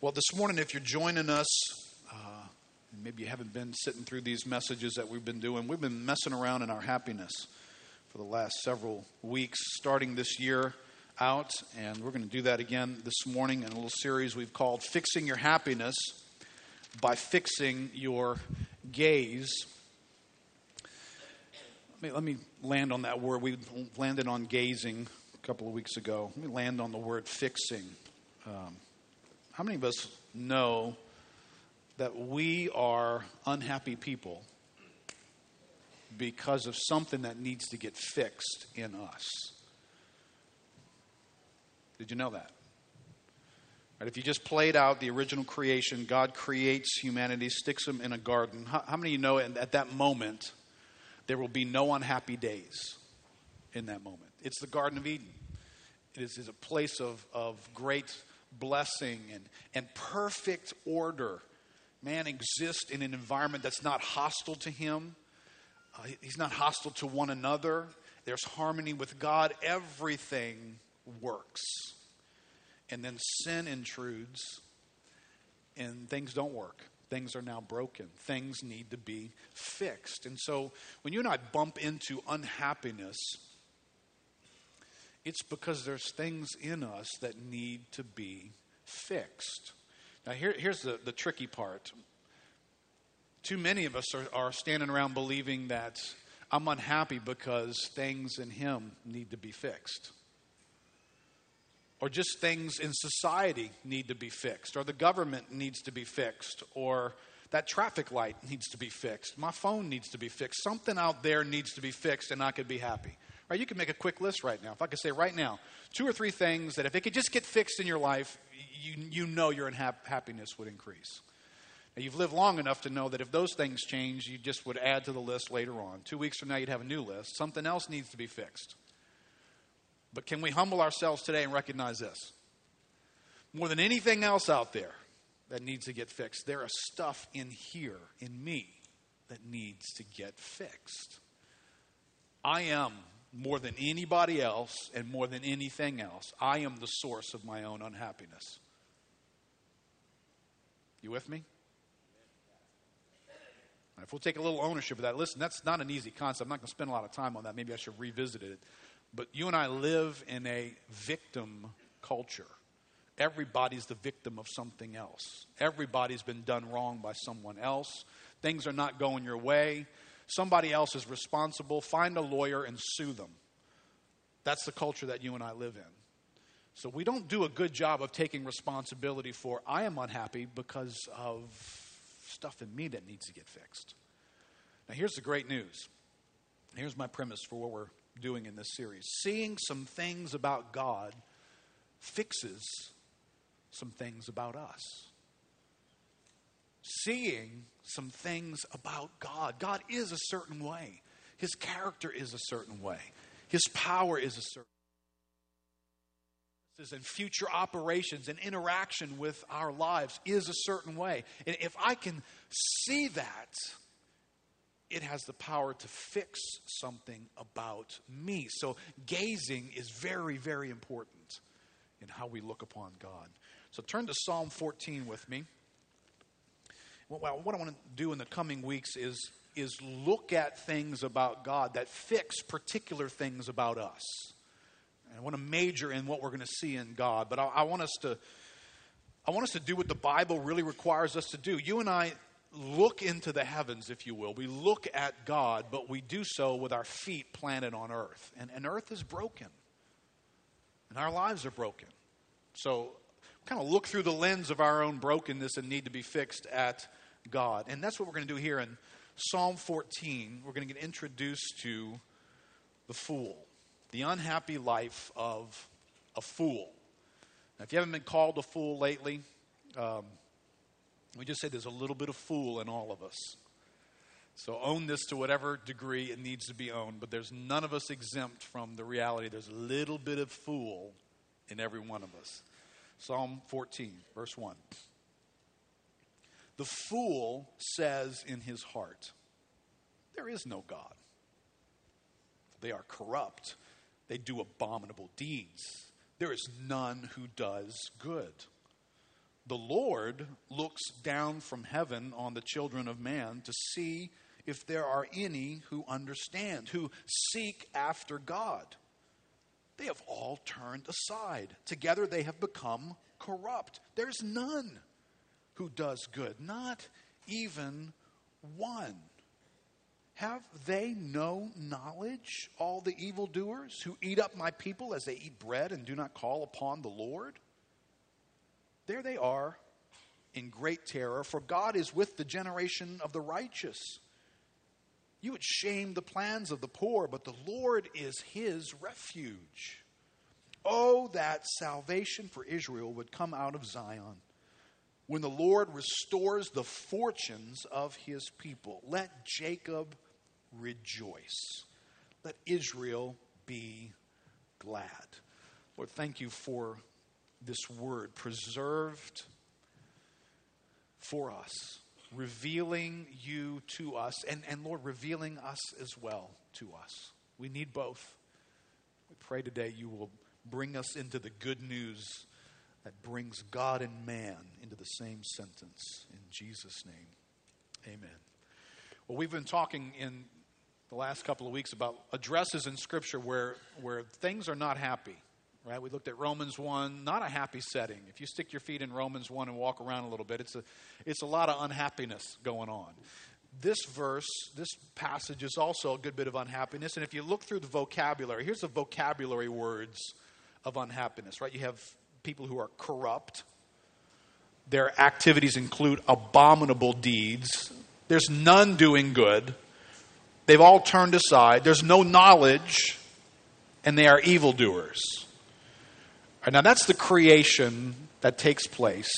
Well, this morning, if you're joining us, uh, maybe you haven't been sitting through these messages that we've been doing, we've been messing around in our happiness for the last several weeks, starting this year out, and we're going to do that again this morning in a little series we've called Fixing Your Happiness by Fixing Your Gaze. Let me, let me land on that word. We landed on gazing a couple of weeks ago. Let me land on the word fixing. Um, how many of us know that we are unhappy people because of something that needs to get fixed in us? Did you know that? Right, if you just played out the original creation, God creates humanity, sticks them in a garden. How, how many of you know at, at that moment there will be no unhappy days in that moment? It's the Garden of Eden. It is, is a place of, of great blessing and, and perfect order. Man exists in an environment that's not hostile to him. Uh, he's not hostile to one another. There's harmony with God. Everything works. And then sin intrudes, and things don't work. Things are now broken. Things need to be fixed. And so when you and I bump into unhappiness, it's because there's things in us that need to be fixed. Now, here, here's the, the tricky part. Too many of us are, are standing around believing that I'm unhappy because things in Him need to be fixed. Or just things in society need to be fixed, or the government needs to be fixed, or that traffic light needs to be fixed, my phone needs to be fixed, something out there needs to be fixed, and I could be happy. Right? You can make a quick list right now. If I could say right now, two or three things that if it could just get fixed in your life, you, you know your happiness would increase. Now, you've lived long enough to know that if those things change, you just would add to the list later on. Two weeks from now, you'd have a new list. Something else needs to be fixed. But can we humble ourselves today and recognize this? More than anything else out there that needs to get fixed, there is stuff in here, in me, that needs to get fixed. I am more than anybody else and more than anything else, I am the source of my own unhappiness. You with me? If we'll take a little ownership of that, listen, that's not an easy concept. I'm not going to spend a lot of time on that. Maybe I should revisit it. But you and I live in a victim culture. Everybody's the victim of something else. Everybody's been done wrong by someone else. Things are not going your way somebody else is responsible, find a lawyer and sue them. That's the culture that you and I live in. So we don't do a good job of taking responsibility for, I am unhappy because of stuff in me that needs to get fixed. Now, here's the great news. Here's my premise for what we're doing in this series. Seeing some things about God fixes some things about us seeing some things about God. God is a certain way, His character is a certain way, His power is a certain and future operations and interaction with our lives is a certain way. And if I can see that, it has the power to fix something about me. So, gazing is very, very important in how we look upon God. So, turn to Psalm 14 with me what I want to do in the coming weeks is, is look at things about God that fix particular things about us. And I want to major in what we're going to see in God, but I, I want us to I want us to do what the Bible really requires us to do. You and I look into the heavens, if you will. We look at God, but we do so with our feet planted on earth. And, and earth is broken. And our lives are broken. So kind of look through the lens of our own brokenness and need to be fixed at God. And that's what we're going to do here in Psalm 14. We're going to get introduced to the fool, the unhappy life of a fool. Now, if you haven't been called a fool lately, um, we just say there's a little bit of fool in all of us. So own this to whatever degree it needs to be owned, but there's none of us exempt from the reality there's a little bit of fool in every one of us. Psalm 14, verse 1. The fool says in his heart, There is no God. They are corrupt, they do abominable deeds. There is none who does good. the Lord looks down from heaven on the children of man to see if there are any who understand, who seek after God. They have all turned aside. Together they have become corrupt. There's none who does good, not even one. Have they no knowledge, all the evildoers who eat up my people as they eat bread and do not call upon the Lord? There they are in great terror, for God is with the generation of the righteous. You would shame the plans of the poor, but the Lord is his refuge. Oh, that salvation for Israel would come out of Zion. When the Lord restores the fortunes of his people, let Jacob rejoice. Let Israel be glad. Lord, thank you for this word preserved for us, revealing you to us, and, and Lord, revealing us as well to us. We need both. We pray today you will bring us into the good news that brings God and man into the same sentence. In Jesus' name, amen. Well, we've been talking in the last couple of weeks about addresses in Scripture where, where things are not happy. Right? We looked at Romans 1, not a happy setting. If you stick your feet in Romans 1 and walk around a little bit, it's a, it's a lot of unhappiness going on. This verse, this passage is also a good bit of unhappiness. And if you look through the vocabulary, here's the vocabulary words of unhappiness, right? You have people who are corrupt. Their activities include abominable deeds. There's none doing good. They've all turned aside. There's no knowledge, and they are evildoers. Right, now, that's the creation that takes place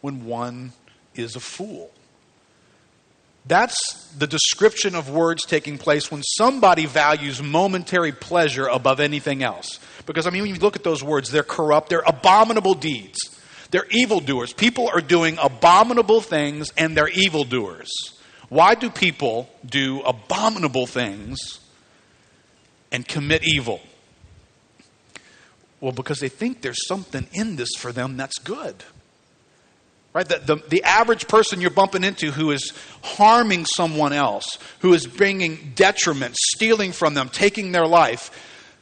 when one is a fool. That's the description of words taking place when somebody values momentary pleasure above anything else. Because, I mean, when you look at those words, they're corrupt, they're abominable deeds, they're evildoers. People are doing abominable things and they're evildoers. Why do people do abominable things and commit evil? Well, because they think there's something in this for them that's good. Right? The, the, the, average person you're bumping into who is harming someone else, who is bringing detriment, stealing from them, taking their life,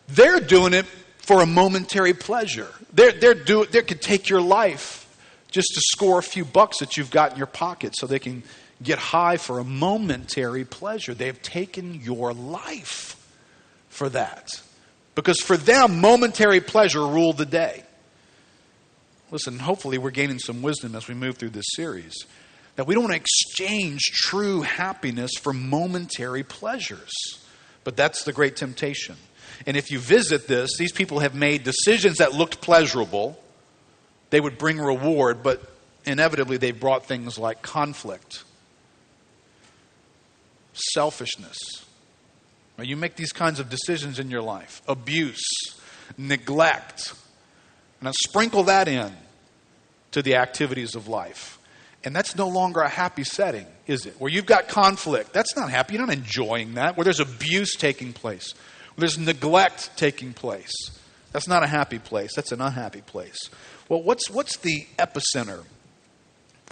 they're doing it for a momentary pleasure. They're, they're do, they could take your life just to score a few bucks that you've got in your pocket so they can get high for a momentary pleasure. They've taken your life for that. Because for them, momentary pleasure ruled the day. Listen, hopefully, we're gaining some wisdom as we move through this series. That we don't want to exchange true happiness for momentary pleasures. But that's the great temptation. And if you visit this, these people have made decisions that looked pleasurable. They would bring reward, but inevitably they've brought things like conflict, selfishness. You make these kinds of decisions in your life abuse, neglect. Now, sprinkle that in to the activities of life. And that's no longer a happy setting, is it? Where you've got conflict. That's not happy. You're not enjoying that. Where there's abuse taking place, where there's neglect taking place. That's not a happy place. That's an unhappy place. Well, what's, what's the epicenter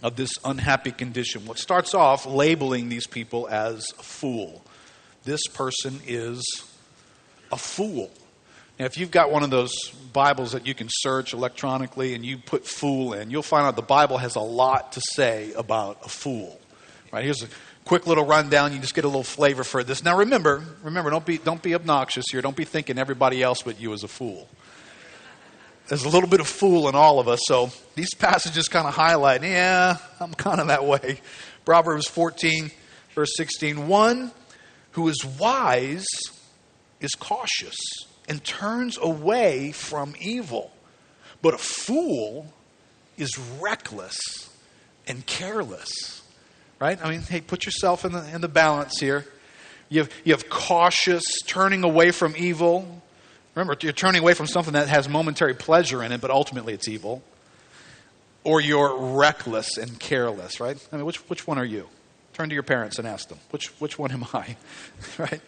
of this unhappy condition? What starts off labeling these people as a fool. This person is a fool. Now, if you've got one of those Bibles that you can search electronically and you put fool in, you'll find out the Bible has a lot to say about a fool. Right? Here's a quick little rundown. You just get a little flavor for this. Now, remember, remember, don't be, don't be obnoxious here. Don't be thinking everybody else but you is a fool. There's a little bit of fool in all of us, so these passages kind of highlight, yeah, I'm kind of that way. Proverbs 14, verse 16. One who is wise is cautious and turns away from evil. But a fool is reckless and careless. Right? I mean, hey, put yourself in the, in the balance here. You have, you have cautious, turning away from evil. Remember, you're turning away from something that has momentary pleasure in it, but ultimately it's evil. Or you're reckless and careless, right? I mean, which, which one are you? Turn to your parents and ask them, which, which one am I? right?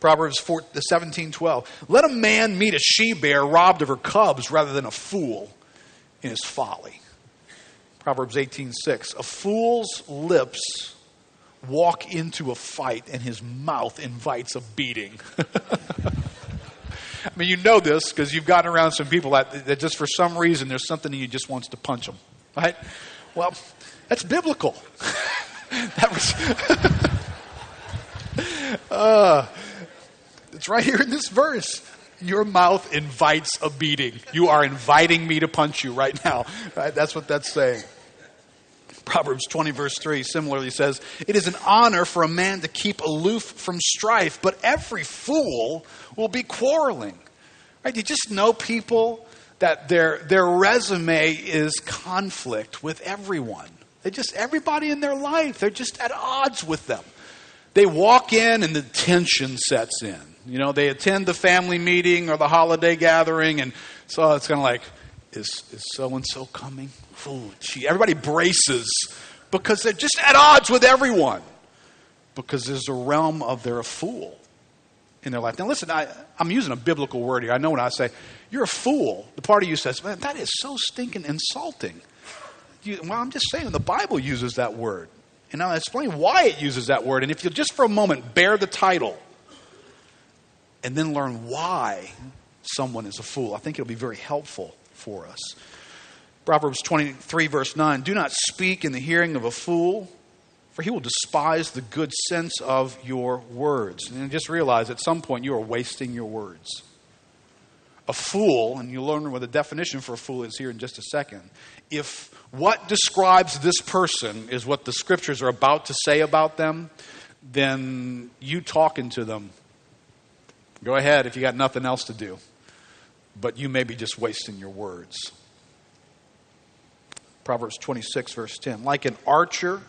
Proverbs 4, 17, 12. Let a man meet a she bear robbed of her cubs rather than a fool in his folly. Proverbs 18:6. A fool's lips walk into a fight and his mouth invites a beating. I mean, you know this because you've gotten around some people that, that just for some reason there's something in you just wants to punch them, right? Well, that's biblical. that was. uh, it's right here in this verse. Your mouth invites a beating. You are inviting me to punch you right now. Right? That's what that's saying. Proverbs 20, verse 3 similarly says, It is an honor for a man to keep aloof from strife, but every fool will be quarreling. Right? You just know people that their, their resume is conflict with everyone. They just, everybody in their life, they're just at odds with them. They walk in and the tension sets in. You know, they attend the family meeting or the holiday gathering, and so it's kind of like, is so and so coming? Ooh, gee, everybody braces because they're just at odds with everyone because there's a realm of they're a fool in their life. Now, listen, I, am using a biblical word here. I know when I say you're a fool, the part of you says, man, that is so stinking insulting. You, well, I'm just saying the Bible uses that word. And I'll explain why it uses that word. And if you'll just for a moment bear the title and then learn why someone is a fool, I think it'll be very helpful for us. Proverbs 23, verse 9 Do not speak in the hearing of a fool, for he will despise the good sense of your words. And just realize at some point you are wasting your words. A fool, and you'll learn what the definition for a fool is here in just a second. If what describes this person is what the scriptures are about to say about them, then you talking to them, go ahead if you got nothing else to do. But you may be just wasting your words. Proverbs 26, verse 10. Like an archer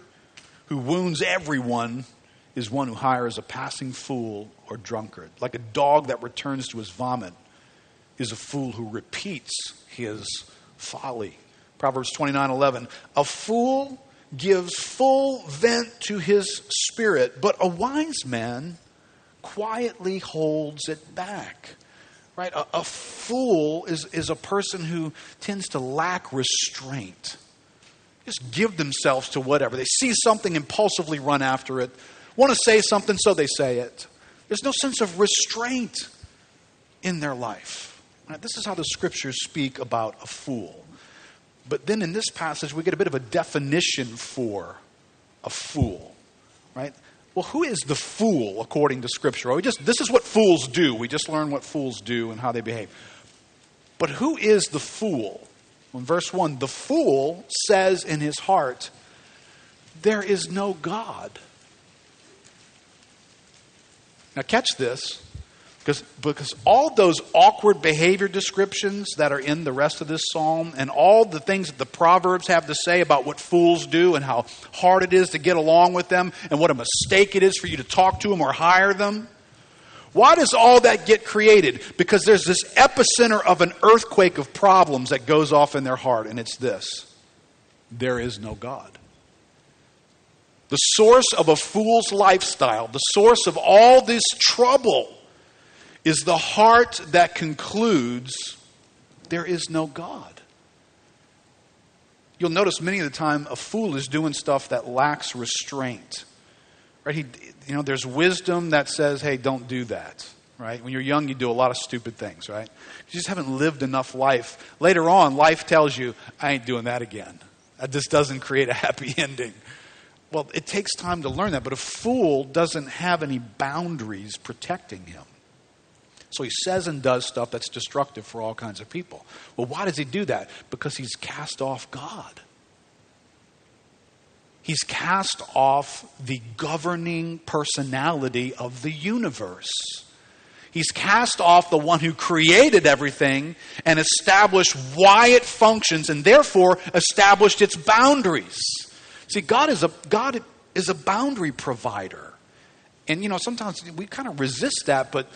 who wounds everyone is one who hires a passing fool or drunkard. Like a dog that returns to his vomit is a fool who repeats his folly. Proverbs 29, 11. A fool gives full vent to his spirit, but a wise man quietly holds it back. Right? A, a, fool is, is a person who tends to lack restraint just give themselves to whatever. They see something, impulsively run after it. Want to say something, so they say it. There's no sense of restraint in their life. Right? This is how the scriptures speak about a fool. But then in this passage, we get a bit of a definition for a fool, right? Well, who is the fool according to Scripture? We just, this is what fools do. We just learn what fools do and how they behave. But who is the fool? In verse 1, the fool says in his heart, There is no God. Now, catch this, because, because all those awkward behavior descriptions that are in the rest of this psalm, and all the things that the Proverbs have to say about what fools do and how hard it is to get along with them, and what a mistake it is for you to talk to them or hire them why does all that get created? Because there's this epicenter of an earthquake of problems that goes off in their heart, and it's this there is no God. The source of a fool's lifestyle, the source of all this trouble, is the heart that concludes there is no God. You'll notice many of the time a fool is doing stuff that lacks restraint. Right? He, you know, there's wisdom that says, hey, don't do that. Right? When you're young, you do a lot of stupid things, right? You just haven't lived enough life. Later on, life tells you, I ain't doing that again. That just doesn't create a happy ending. Well, it takes time to learn that, but a fool doesn't have any boundaries protecting him. So he says and does stuff that's destructive for all kinds of people. Well, why does he do that? Because he's cast off God. He's cast off the governing personality of the universe. He's cast off the one who created everything and established why it functions and therefore established its boundaries. See, God is a, God is a boundary provider. And, you know, sometimes we kind of resist that, but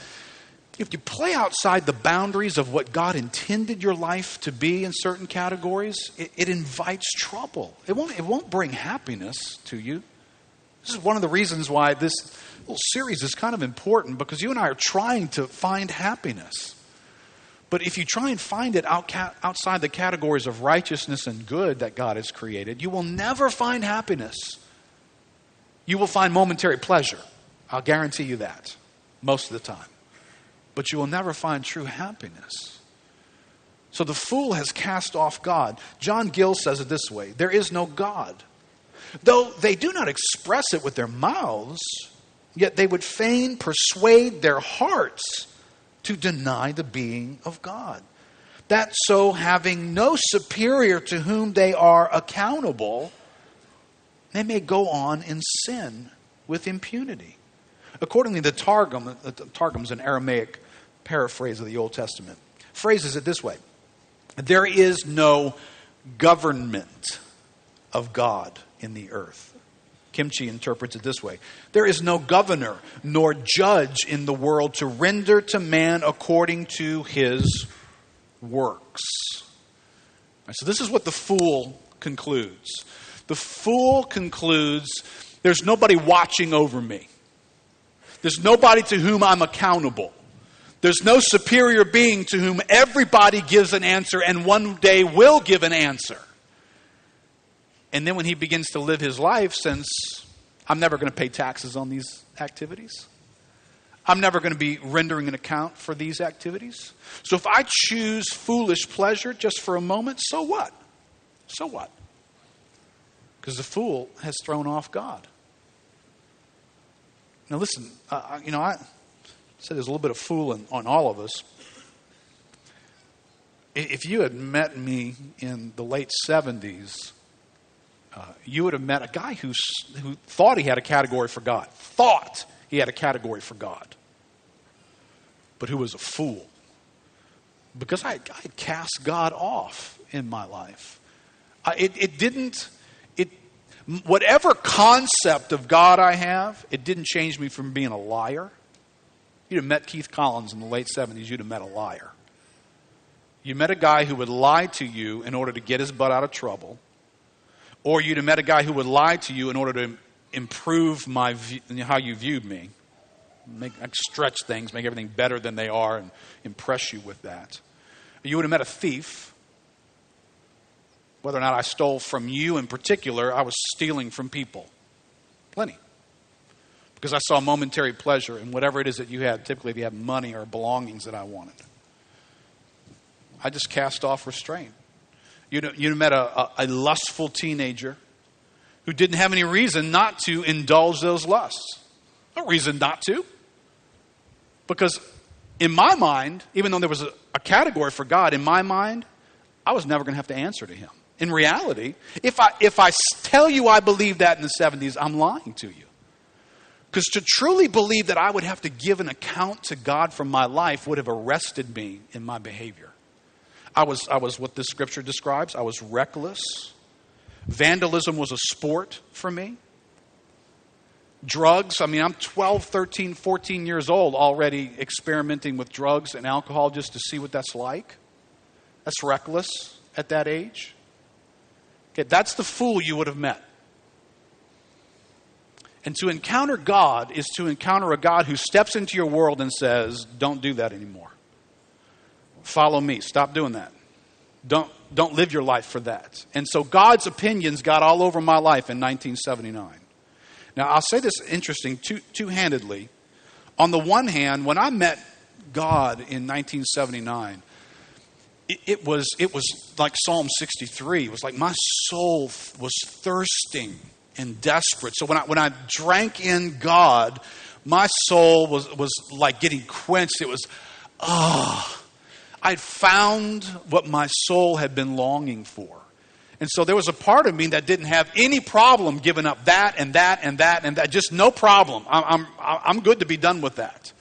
if you play outside the boundaries of what God intended your life to be in certain categories, it, it, invites trouble. It won't, it won't bring happiness to you. This is one of the reasons why this little series is kind of important because you and I are trying to find happiness. But if you try and find it out, outside the categories of righteousness and good that God has created, you will never find happiness. You will find momentary pleasure. I'll guarantee you that most of the time. But you will never find true happiness. So the fool has cast off God. John Gill says it this way there is no God. Though they do not express it with their mouths, yet they would fain persuade their hearts to deny the being of God. That so, having no superior to whom they are accountable, they may go on in sin with impunity. Accordingly, the Targum, the is an Aramaic paraphrase of the Old Testament, phrases it this way There is no government of God in the earth. Kimchi interprets it this way There is no governor nor judge in the world to render to man according to his works. So, this is what the fool concludes. The fool concludes there's nobody watching over me, there's nobody to whom I'm accountable. There's no superior being to whom everybody gives an answer and one day will give an answer. And then when he begins to live his life, since I'm never going to pay taxes on these activities, I'm never going to be rendering an account for these activities. So if I choose foolish pleasure just for a moment, so what? So what? Because the fool has thrown off God. Now, listen, uh, you know, I said there's a little bit of fool in, on all of us. If you had met me in the late 70s, uh, you would have met a guy who, who thought he had a category for God, thought he had a category for God, but who was a fool. Because I, I cast God off in my life. I, it, it didn't, whatever concept of God I have, it didn't change me from being a liar. You'd have met Keith Collins in the late 70s, you'd have met a liar. You met a guy who would lie to you in order to get his butt out of trouble or you'd have met a guy who would lie to you in order to improve my how you viewed me, make stretch things, make everything better than they are, and impress you with that. You would have met a thief. Whether or not I stole from you in particular, I was stealing from people. Plenty. Because I saw momentary pleasure in whatever it is that you had. Typically, if you had money or belongings that I wanted. I just cast off restraint. You, know, you met a, a, a lustful teenager who didn't have any reason not to indulge those lusts. No reason not to. Because in my mind, even though there was a, a category for God, in my mind, I was never going to have to answer to Him. In reality, if I, if I tell you I believe that in the 70s, I'm lying to you. Because to truly believe that I would have to give an account to God for my life would have arrested me in my behavior. I was, I was what this scripture describes. I was reckless. Vandalism was a sport for me. Drugs, I mean, I'm 12, 13, 14 years old already experimenting with drugs and alcohol just to see what that's like. That's reckless at that age. Okay, that's the fool you would have met. And to encounter God is to encounter a God who steps into your world and says, Don't do that anymore. Follow me. Stop doing that. Don't, don't live your life for that. And so God's opinions got all over my life in 1979. Now, I'll say this interesting two handedly. On the one hand, when I met God in 1979, it, was, it was like Psalm 63. It was like my soul was thirsting and desperate. So when I, when I drank in God, my soul was, was like getting quenched. It was, ah. Oh, I'd found what my soul had been longing for. And so there was a part of me that didn't have any problem giving up that and that and that and that. Just no problem. I'm, I'm, I'm good to be done with that.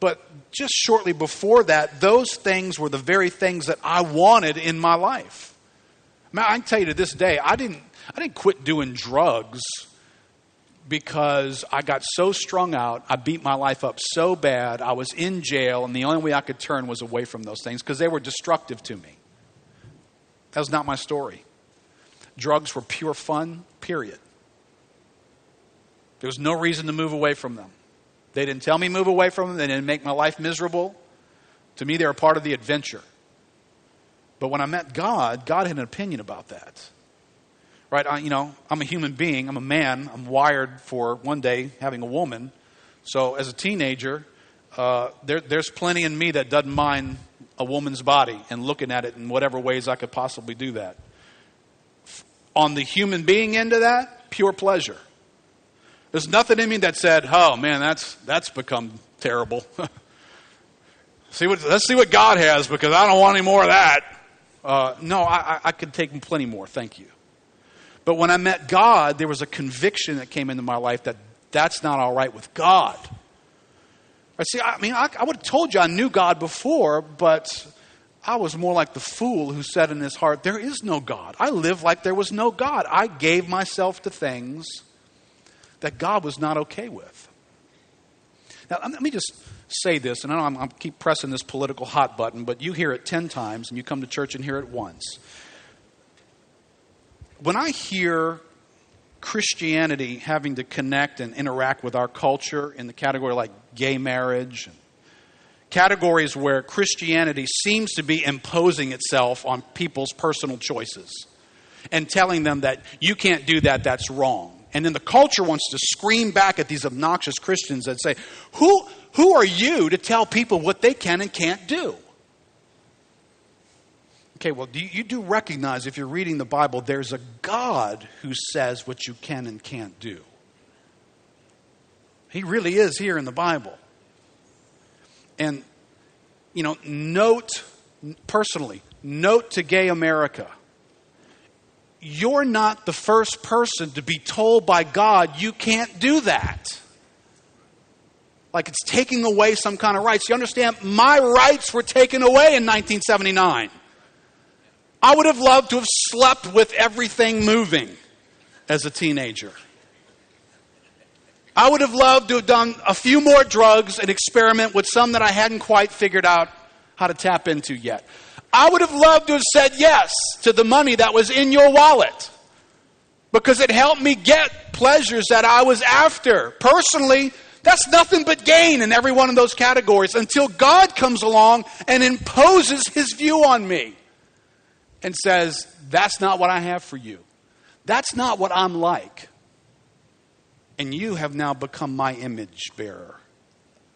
But just shortly before that, those things were the very things that I wanted in my life. I, can tell you to this day, I didn't, I didn't quit doing drugs because I got so strung out. I beat my life up so bad. I was in jail, and the only way I could turn was away from those things because they were destructive to me. That was not my story. Drugs were pure fun, period. There was no reason to move away from them. They didn't tell me move away from them, they didn't make my life miserable. To me, they're a part of the adventure. But when I met God, God had an opinion about that. Right? I, you know, I'm a human being. I'm a man. I'm wired for one day having a woman. So as a teenager, uh, there, there's plenty in me that doesn't mind a woman's body and looking at it in whatever ways I could possibly do that. On the human being end of that, pure pleasure. There's nothing in me that said, "Oh man, that's that's become terrible." see what, let's see what God has because I don't want any more of that. Uh, no, I, I could take plenty more. Thank you. But when I met God, there was a conviction that came into my life that that's not all right with God. I see. I mean, I, I would have told you I knew God before, but I was more like the fool who said in his heart, "There is no God." I live like there was no God. I gave myself to things that God was not okay with. Now, let me just say this, and I know I'm, I'm keep pressing this political hot button, but you hear it ten times, and you come to church and hear it once. When I hear Christianity having to connect and interact with our culture in the category like gay marriage, categories where Christianity seems to be imposing itself on people's personal choices and telling them that you can't do that, that's wrong. And then the culture wants to scream back at these obnoxious Christians and say, Who, who are you to tell people what they can and can't do? Okay, well, do you, you, do recognize if you're reading the Bible, there's a God who says what you can and can't do. He really is here in the Bible. And, you know, note, personally, note to gay America you're not the first person to be told by God you can't do that. Like it's taking away some kind of rights. You understand? My rights were taken away in 1979. I would have loved to have slept with everything moving as a teenager. I would have loved to have done a few more drugs and experiment with some that I hadn't quite figured out how to tap into yet. I would have loved to have said yes to the money that was in your wallet because it helped me get pleasures that I was after. Personally, that's nothing but gain in every one of those categories until God comes along and imposes his view on me and says, That's not what I have for you. That's not what I'm like. And you have now become my image bearer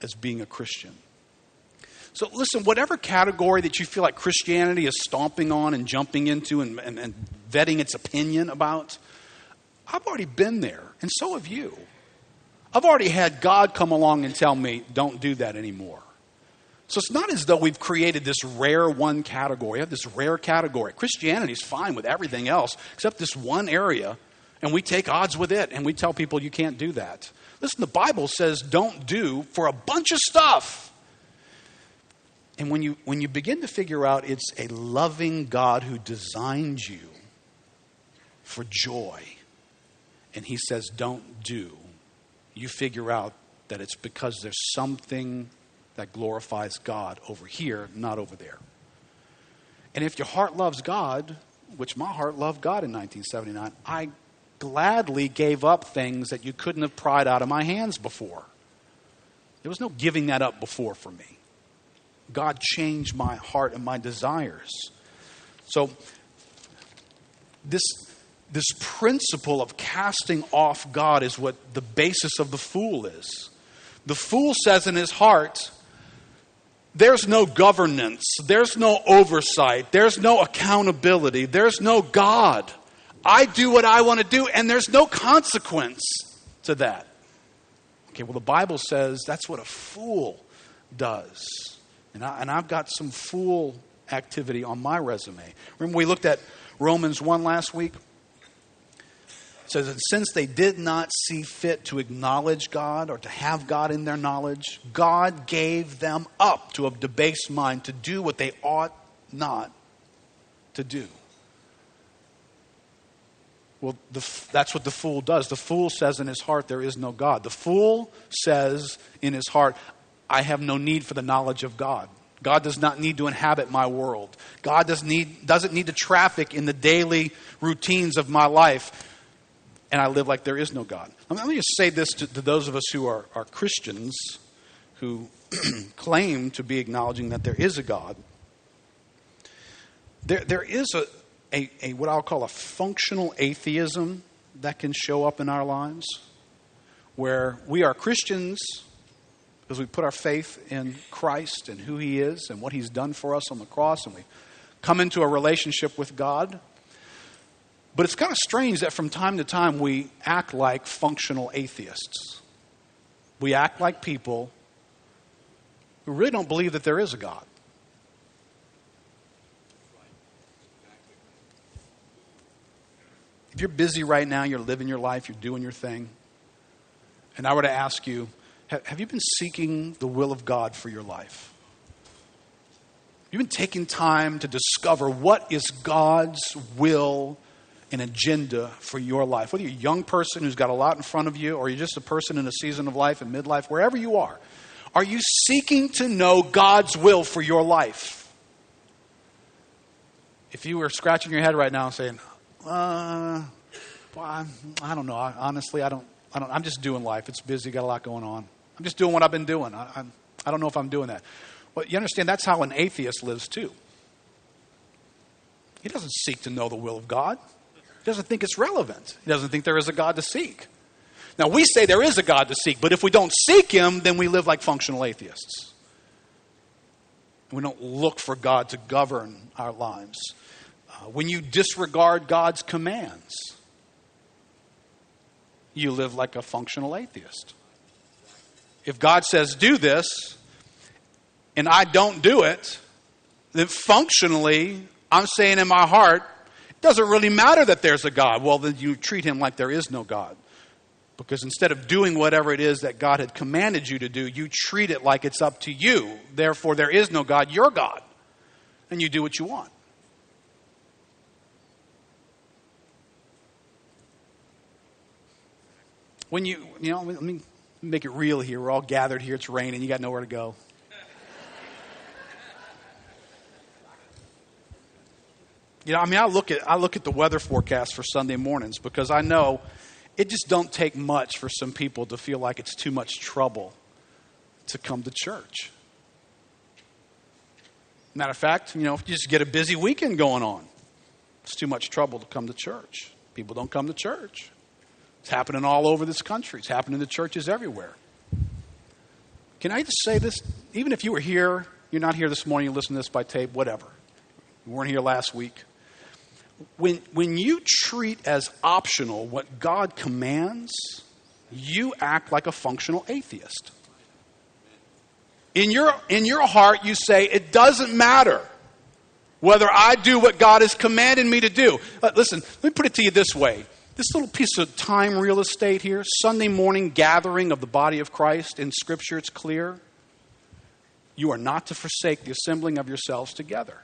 as being a Christian. So, listen, whatever category that you feel like Christianity is stomping on and jumping into and, and, and vetting its opinion about, I've already been there, and so have you. I've already had God come along and tell me, don't do that anymore. So it's not as though we've created this rare one category. Have this rare category. Christianity is fine with everything else except this one area, and we take odds with it and we tell people you can't do that. Listen, the Bible says don't do for a bunch of stuff. And when you, when you begin to figure out it's a loving God who designed you for joy, and He says, don't do, you figure out that it's because there's something that glorifies God over here, not over there. And if your heart loves God, which my heart loved God in 1979, I gladly gave up things that you couldn't have pried out of my hands before. There was no giving that up before for me. God changed my heart and my desires. So, this, this principle of casting off God is what the basis of the fool is. The fool says in his heart, there's no governance, there's no oversight, there's no accountability, there's no God. I do what I want to do, and there's no consequence to that. Okay, well, the Bible says that's what a fool does. And, I, and I've got some fool activity on my resume. Remember, we looked at Romans 1 last week? It says that since they did not see fit to acknowledge God or to have God in their knowledge, God gave them up to a debased mind to do what they ought not to do. Well, the, that's what the fool does. The fool says in his heart, There is no God. The fool says in his heart, I have no need for the knowledge of God. God does not need to inhabit my world. God does need, doesn't need to traffic in the daily routines of my life. And I live like there is no God. Let me just say this to, to those of us who are, are Christians, who claim to be acknowledging that there is a God, there, there is a, a, a, what I'll call a functional atheism that can show up in our lives where we are Christians because we put our faith in Christ and who He is and what He's done for us on the cross, and we come into a relationship with God. But it's kind of strange that from time to time we act like functional atheists. We act like people who really don't believe that there is a God. If you're busy right now, you're living your life, you're doing your thing, and I were to ask you, have you been seeking the will of God for your life? You've been taking time to discover what is God's will and agenda for your life. Whether you're a young person who's got a lot in front of you, or you're just a person in a season of life and midlife, wherever you are, are you seeking to know God's will for your life? If you were scratching your head right now and saying, uh, well, I don't know. I, honestly, I don't, I don't. I'm just doing life. It's busy. Got a lot going on. I'm just doing what I've been doing. I, I'm, I don't know if I'm doing that. Well, you understand that's how an atheist lives too. He doesn't seek to know the will of God. He doesn't think it's relevant. He doesn't think there is a God to seek. Now, we say there is a God to seek, but if we don't seek Him, then we live like functional atheists. We don't look for God to govern our lives. Uh, when you disregard God's commands, you live like a functional atheist. If God says, do this, and I don't do it, then functionally, I'm saying in my heart, it doesn't really matter that there's a God. Well, then you treat him like there is no God. Because instead of doing whatever it is that God had commanded you to do, you treat it like it's up to you. Therefore, there is no God, you're God. And you do what you want. When you, you know, let me make it real here. We're all gathered here. It's raining. You got nowhere to go. You know, I mean, I look at I look at the weather forecast for Sunday mornings because I know it just don't take much for some people to feel like it's too much trouble to come to church. Matter of fact, you know, if you just get a busy weekend going on, it's too much trouble to come to church. People don't come to church. It's happening all over this country. It's happening to churches everywhere. Can I just say this? Even if you were here, you're not here this morning, you listen to this by tape, whatever. You weren't here last week. When, when you treat as optional what God commands, you act like a functional atheist. In your, in your heart, you say, it doesn't matter whether I do what God has commanded me to do. Uh, listen, let me put it to you this way this little piece of time real estate here, Sunday morning gathering of the body of Christ, in Scripture it's clear. You are not to forsake the assembling of yourselves together.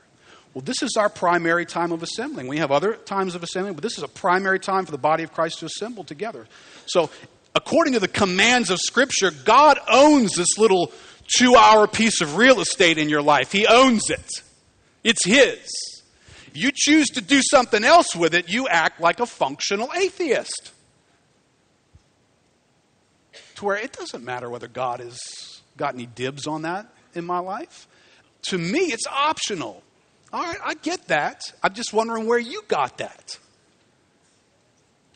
Well, this is our primary time of assembling. We have other times of assembling, but this is a primary time for the body of Christ to assemble together. So, according to the commands of Scripture, God owns this little two hour piece of real estate in your life. He owns it, it's His. If you choose to do something else with it, you act like a functional atheist. To where it doesn't matter whether God has got any dibs on that in my life. To me, it's optional. All right, I get that. I'm just wondering where you got that.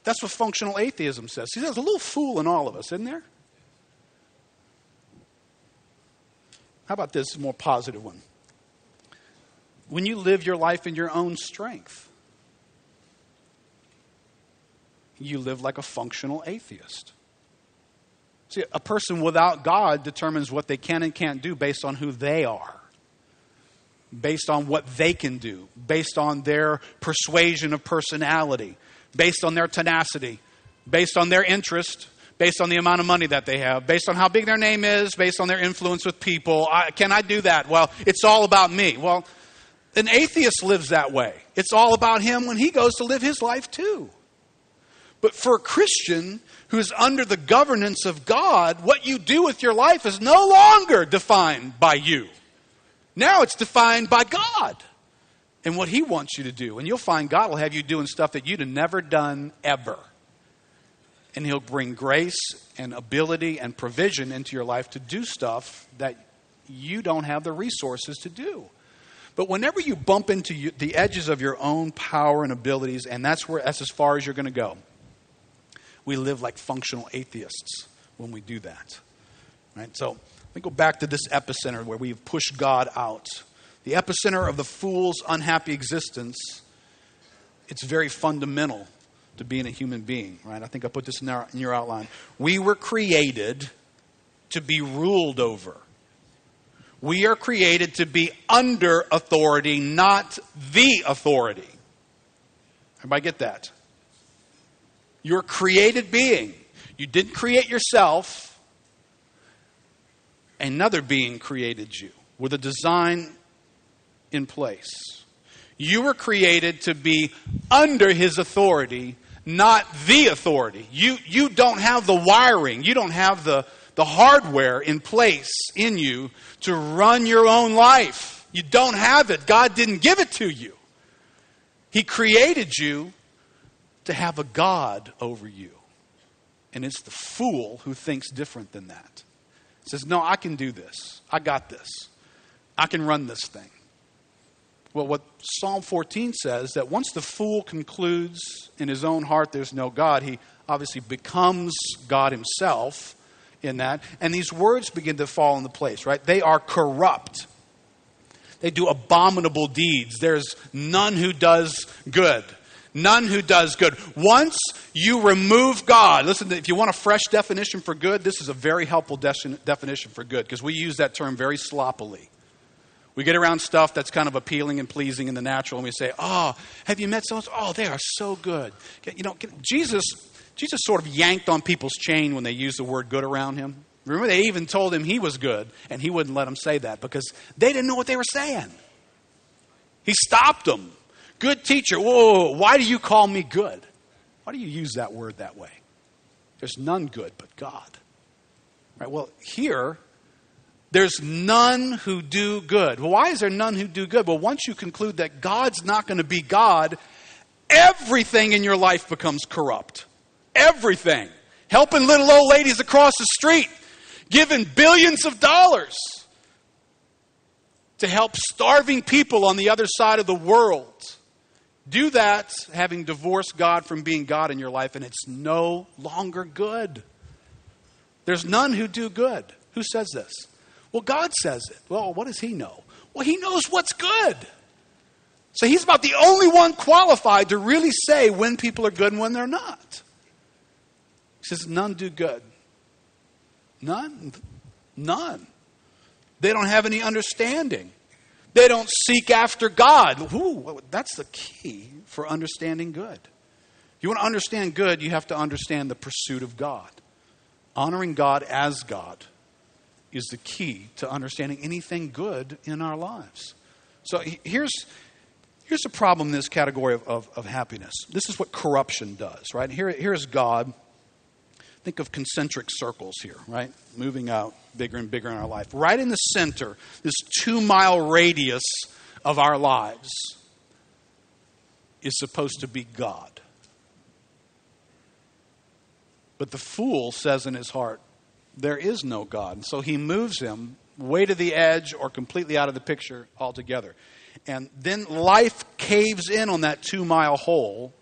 That's what functional atheism says. See, there's a little fool in all of us, isn't there? How about this more positive one? When you live your life in your own strength. You live like a functional atheist. See, a person without God determines what they can and can't do based on who they are, based on what they can do, based on their persuasion of personality, based on their tenacity, based on their interest, based on the amount of money that they have, based on how big their name is, based on their influence with people. I, can I do that? Well, it's all about me. Well, an atheist lives that way. It's all about him when he goes to live his life too. But for a Christian who's under the governance of God, what you do with your life is no longer defined by you. Now it's defined by God and what He wants you to do. And you'll find God will have you doing stuff that you'd have never done ever. And He'll bring grace and ability and provision into your life to do stuff that you don't have the resources to do. But whenever you bump into you, the edges of your own power and abilities, and that's where that's as far as you're going to go, we live like functional atheists when we do that. Right? So let me go back to this epicenter where we've pushed God out. The epicenter of the fool's unhappy existence, it's very fundamental to being a human being, right? I think I put this in, our, in your outline. We were created to be ruled over. We are created to be under authority, not the authority. Everybody get that? You're a created being. You didn't create yourself, another being created you with a design in place. You were created to be under his authority, not the authority. You, you don't have the wiring, you don't have the, the hardware in place in you to run your own life. You don't have it. God didn't give it to you. He created you to have a God over you. And it's the fool who thinks different than that. Says, No, I can do this. I got this. I can run this thing. Well, what Psalm 14 says that once the fool concludes in his own heart there's no God, he obviously becomes God himself in that. And these words begin to fall into place, right? They are corrupt. They do abominable deeds. There's none who does good. None who does good. Once you remove God, listen, if you want a fresh definition for good, this is a very helpful de- definition for good because we use that term very sloppily. We get around stuff that's kind of appealing and pleasing in the natural, and we say, Oh, have you met someone? Oh, they are so good. You know, Jesus Jesus sort of yanked on people's chain when they used the word good around him. Remember, they even told him he was good, and he wouldn't let them say that because they didn't know what they were saying. He stopped them. Good teacher, whoa, why do you call me good? Why do you use that word that way? There's none good but God. Right? Well, here, there's none who do good. Well, why is there none who do good? Well, once you conclude that God's not going to be God, everything in your life becomes corrupt everything. Helping little old ladies across the street, giving billions of dollars to help starving people on the other side of the world. Do that having divorced God from being God in your life, and it's no longer good. There's none who do good. Who says this? Well, God says it. Well, what does He know? Well, He knows what's good. So He's about the only one qualified to really say when people are good and when they're not. Says, None do good. None. None. They don't have any understanding. They don't seek after God. Ooh, that's the key for understanding good. You want to understand good, you have to understand the pursuit of God. Honoring God as God is the key to understanding anything good in our lives. So here's, here's the problem in this category of, of, of happiness. This is what corruption does, right? Here, here's God Think of concentric circles here, right? Moving out bigger and bigger in our life. Right in the center, this two mile radius of our lives is supposed to be God. But the fool says in his heart, there is no God. And so he moves him way to the edge or completely out of the picture altogether. And then life caves in on that two mile hole,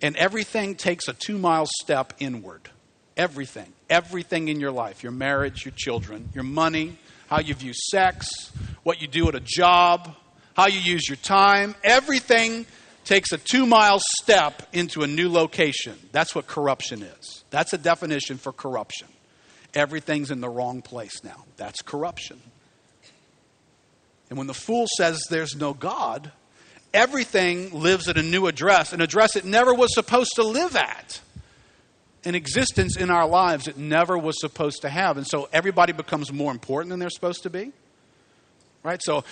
and everything takes a two mile step inward. Everything. Everything in your life your marriage, your children, your money, how you view sex, what you do at a job, how you use your time. Everything takes a two mile step into a new location. That's what corruption is. That's a definition for corruption. Everything's in the wrong place now. That's corruption. And when the fool says there's no God, everything lives at a new address, an address it never was supposed to live at an existence in our lives it never was supposed to have. And so everybody becomes more important than they're supposed to be. Right? So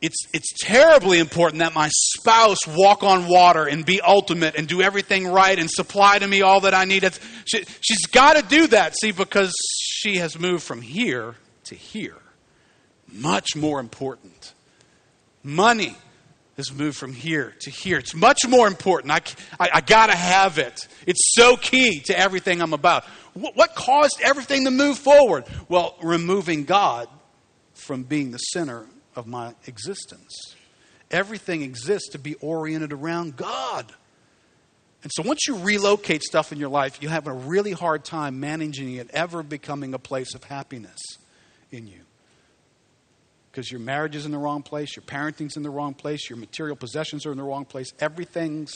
it's, it's terribly important that my spouse walk on water and be ultimate and do everything right and supply to me all that I need. She, she's got to do that, see, because she has moved from here to here. Much more important. Money has moved from here to here. It's much more important. I, I, I got to have it. It's so key to everything I'm about. What, what caused everything to move forward? Well, removing God from being the center of my existence. Everything exists to be oriented around God. And so once you relocate stuff in your life, you have a really hard time managing it ever becoming a place of happiness in you. Because your marriage is in the wrong place, your parenting's in the wrong place, your material possessions are in the wrong place, everything's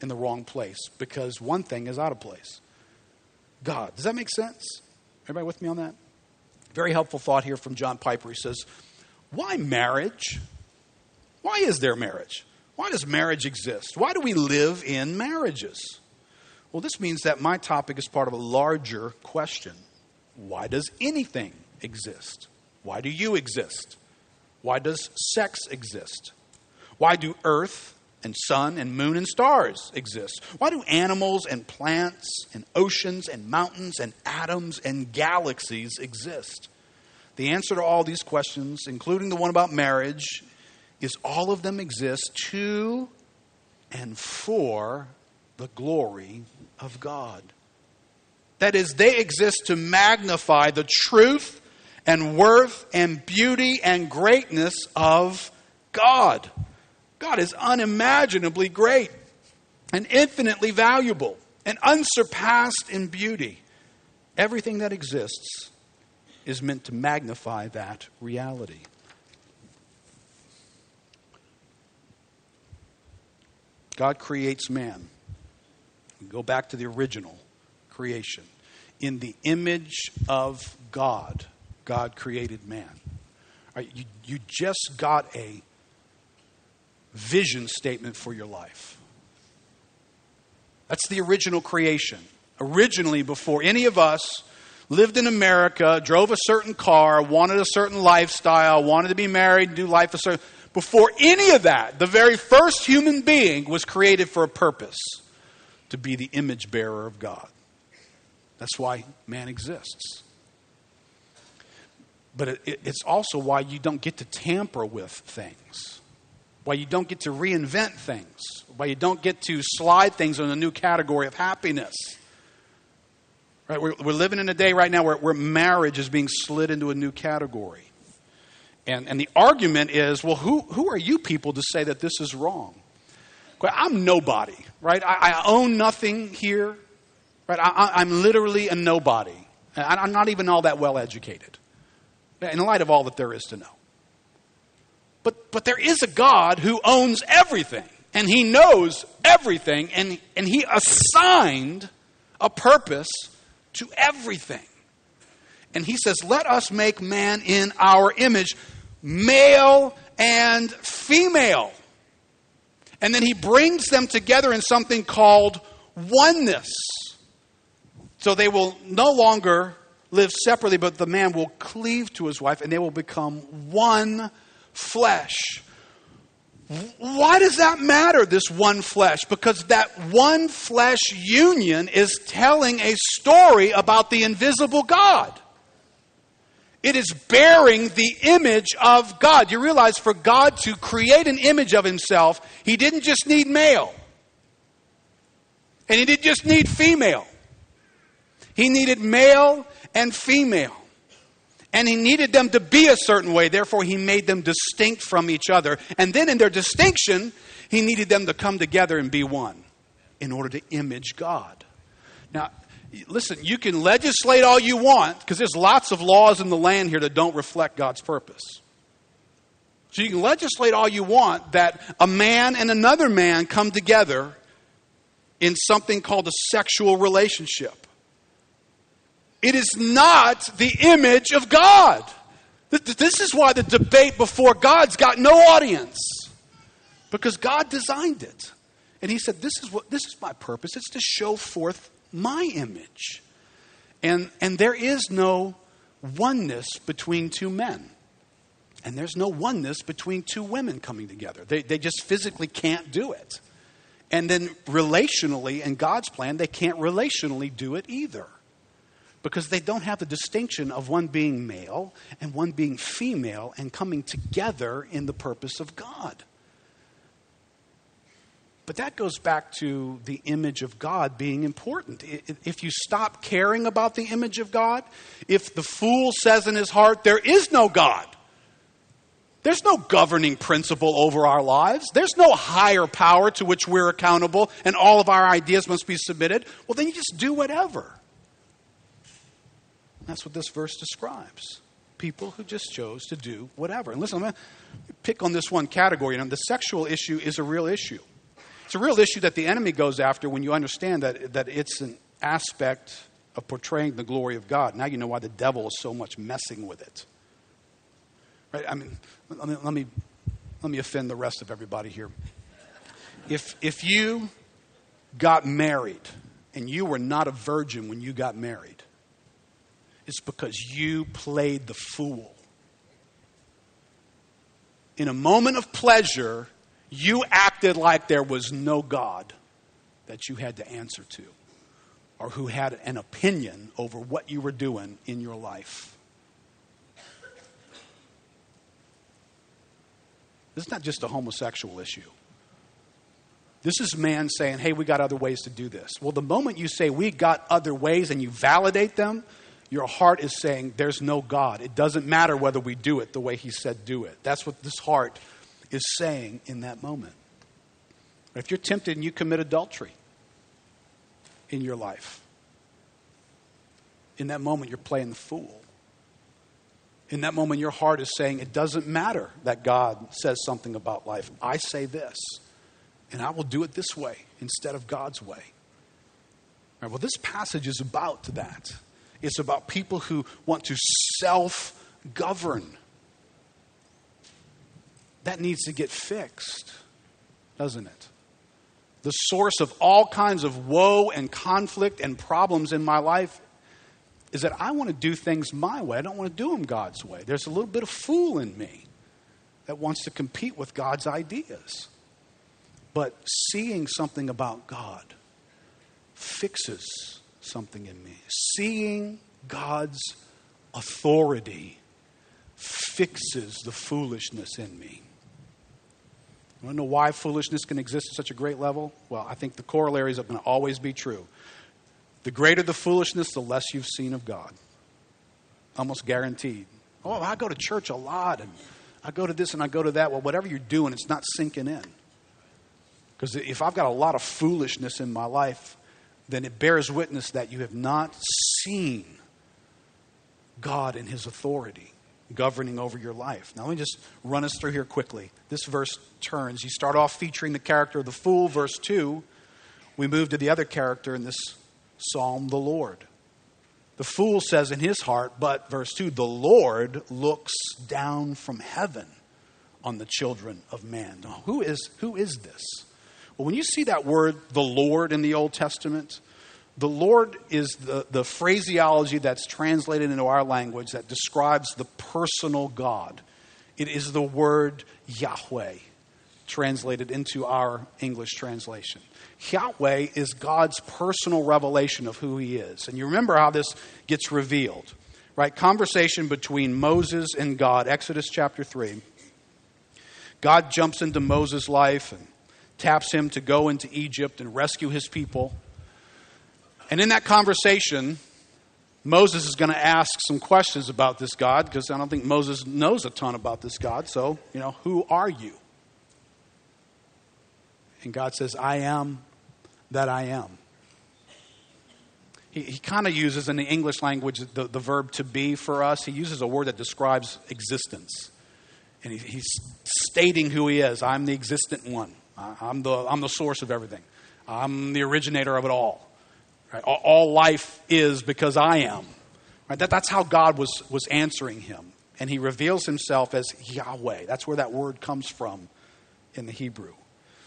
in the wrong place because one thing is out of place. God. Does that make sense? Everybody with me on that? Very helpful thought here from John Piper. He says, Why marriage? Why is there marriage? Why does marriage exist? Why do we live in marriages? Well, this means that my topic is part of a larger question. Why does anything exist? Why do you exist? Why does sex exist? Why do earth and sun and moon and stars exist? Why do animals and plants and oceans and mountains and atoms and galaxies exist? The answer to all these questions, including the one about marriage, is all of them exist to and for the glory of God. That is, they exist to magnify the truth and worth and beauty and greatness of God. God is unimaginably great and infinitely valuable and unsurpassed in beauty. Everything that exists is meant to magnify that reality. God creates man. We go back to the original creation. In the image of God, God created man. Right, you, you just got a vision statement for your life. That's the original creation. Originally, before any of us lived in America, drove a certain car, wanted a certain lifestyle, wanted to be married, do life a certain before any of that, the very first human being was created for a purpose to be the image bearer of God. That's why man exists. But it, it's also why you don't get to tamper with things, why you don't get to reinvent things, why you don't get to slide things in a new category of happiness. Right? We're, we're living in a day right now where, where marriage is being slid into a new category. And, and the argument is well, who, who are you people to say that this is wrong? I'm nobody, right? I, I own nothing here, right? I, am literally a nobody. I, I'm not even all that well educated in light of all that there is to know. But, but there is a God who owns everything, and he knows everything, and, and he assigned a purpose to everything. And he says, Let us make man in our image male and female. And then he brings them together in something called oneness. So they will no longer live separately, but the man will cleave to his wife and they will become one flesh. Why does that matter, this one flesh? Because that one flesh union is telling a story about the invisible God. It is bearing the image of God. You realize for God to create an image of himself, he didn't just need male. And he didn't just need female. He needed male and female. And he needed them to be a certain way. Therefore, he made them distinct from each other. And then in their distinction, he needed them to come together and be one in order to image God. Now, listen, you can legislate all you want because there's lots of laws in the land here that don't reflect God's purpose. So you can legislate all you want that a man and another man come together in something called a sexual relationship. It is not the image of God. This is why the debate before God's got no audience. Because God designed it. And he said, This is what this is my purpose. It's to show forth my image. And, and there is no oneness between two men. And there's no oneness between two women coming together. They, they just physically can't do it. And then relationally, in God's plan, they can't relationally do it either. Because they don't have the distinction of one being male and one being female and coming together in the purpose of God. But that goes back to the image of God being important. If you stop caring about the image of God, if the fool says in his heart, There is no God, There's no governing principle over our lives. There's no higher power to which we're accountable and all of our ideas must be submitted. Well, then you just do whatever. That's what this verse describes. People who just chose to do whatever. And listen, I'm going to pick on this one category. And the sexual issue is a real issue. It's a real issue that the enemy goes after when you understand that, that it's an aspect of portraying the glory of God. Now you know why the devil is so much messing with it. Right? I mean, let me, let me, let me offend the rest of everybody here. If, if you got married and you were not a virgin when you got married, it's because you played the fool. In a moment of pleasure, you acted like there was no God that you had to answer to or who had an opinion over what you were doing in your life. This is not just a homosexual issue. This is man saying, hey, we got other ways to do this. Well, the moment you say we got other ways and you validate them, your heart is saying there's no God. It doesn't matter whether we do it the way he said do it. That's what this heart is saying in that moment. If you're tempted and you commit adultery in your life, in that moment you're playing the fool. In that moment, your heart is saying, It doesn't matter that God says something about life. I say this, and I will do it this way instead of God's way. Right, well, this passage is about that. It's about people who want to self govern. That needs to get fixed, doesn't it? The source of all kinds of woe and conflict and problems in my life is that I want to do things my way. I don't want to do them God's way. There's a little bit of fool in me that wants to compete with God's ideas. But seeing something about God fixes something in me. Seeing God's authority fixes the foolishness in me. You want to know why foolishness can exist at such a great level? Well, I think the corollaries are going to always be true. The greater the foolishness, the less you've seen of God. Almost guaranteed. Oh, I go to church a lot and I go to this and I go to that. Well, whatever you're doing, it's not sinking in. Because if I've got a lot of foolishness in my life, then it bears witness that you have not seen God and His authority governing over your life. Now, let me just run us through here quickly. This verse turns. You start off featuring the character of the fool, verse 2. We move to the other character in this psalm, the Lord. The fool says in his heart, but verse 2 the Lord looks down from heaven on the children of man. Now, who is, who is this? When you see that word, the Lord, in the Old Testament, the Lord is the, the phraseology that's translated into our language that describes the personal God. It is the word Yahweh translated into our English translation. Yahweh is God's personal revelation of who he is. And you remember how this gets revealed, right? Conversation between Moses and God, Exodus chapter 3. God jumps into Moses' life and taps him to go into Egypt and rescue his people. And in that conversation, Moses is going to ask some questions about this God because I don't think Moses knows a ton about this God. So, you know, who are you? And God says, I am that I am. He, he kind of uses in the English language the, the verb to be for us. He uses a word that describes existence. And he, he's stating who he is. I'm the existent one. I'm the, I'm the source of everything. I'm the originator of it all. Right? All, all, life is because I am. Right? That, that's how God was, was answering him. And he reveals himself as Yahweh. That's where that word comes from in the Hebrew.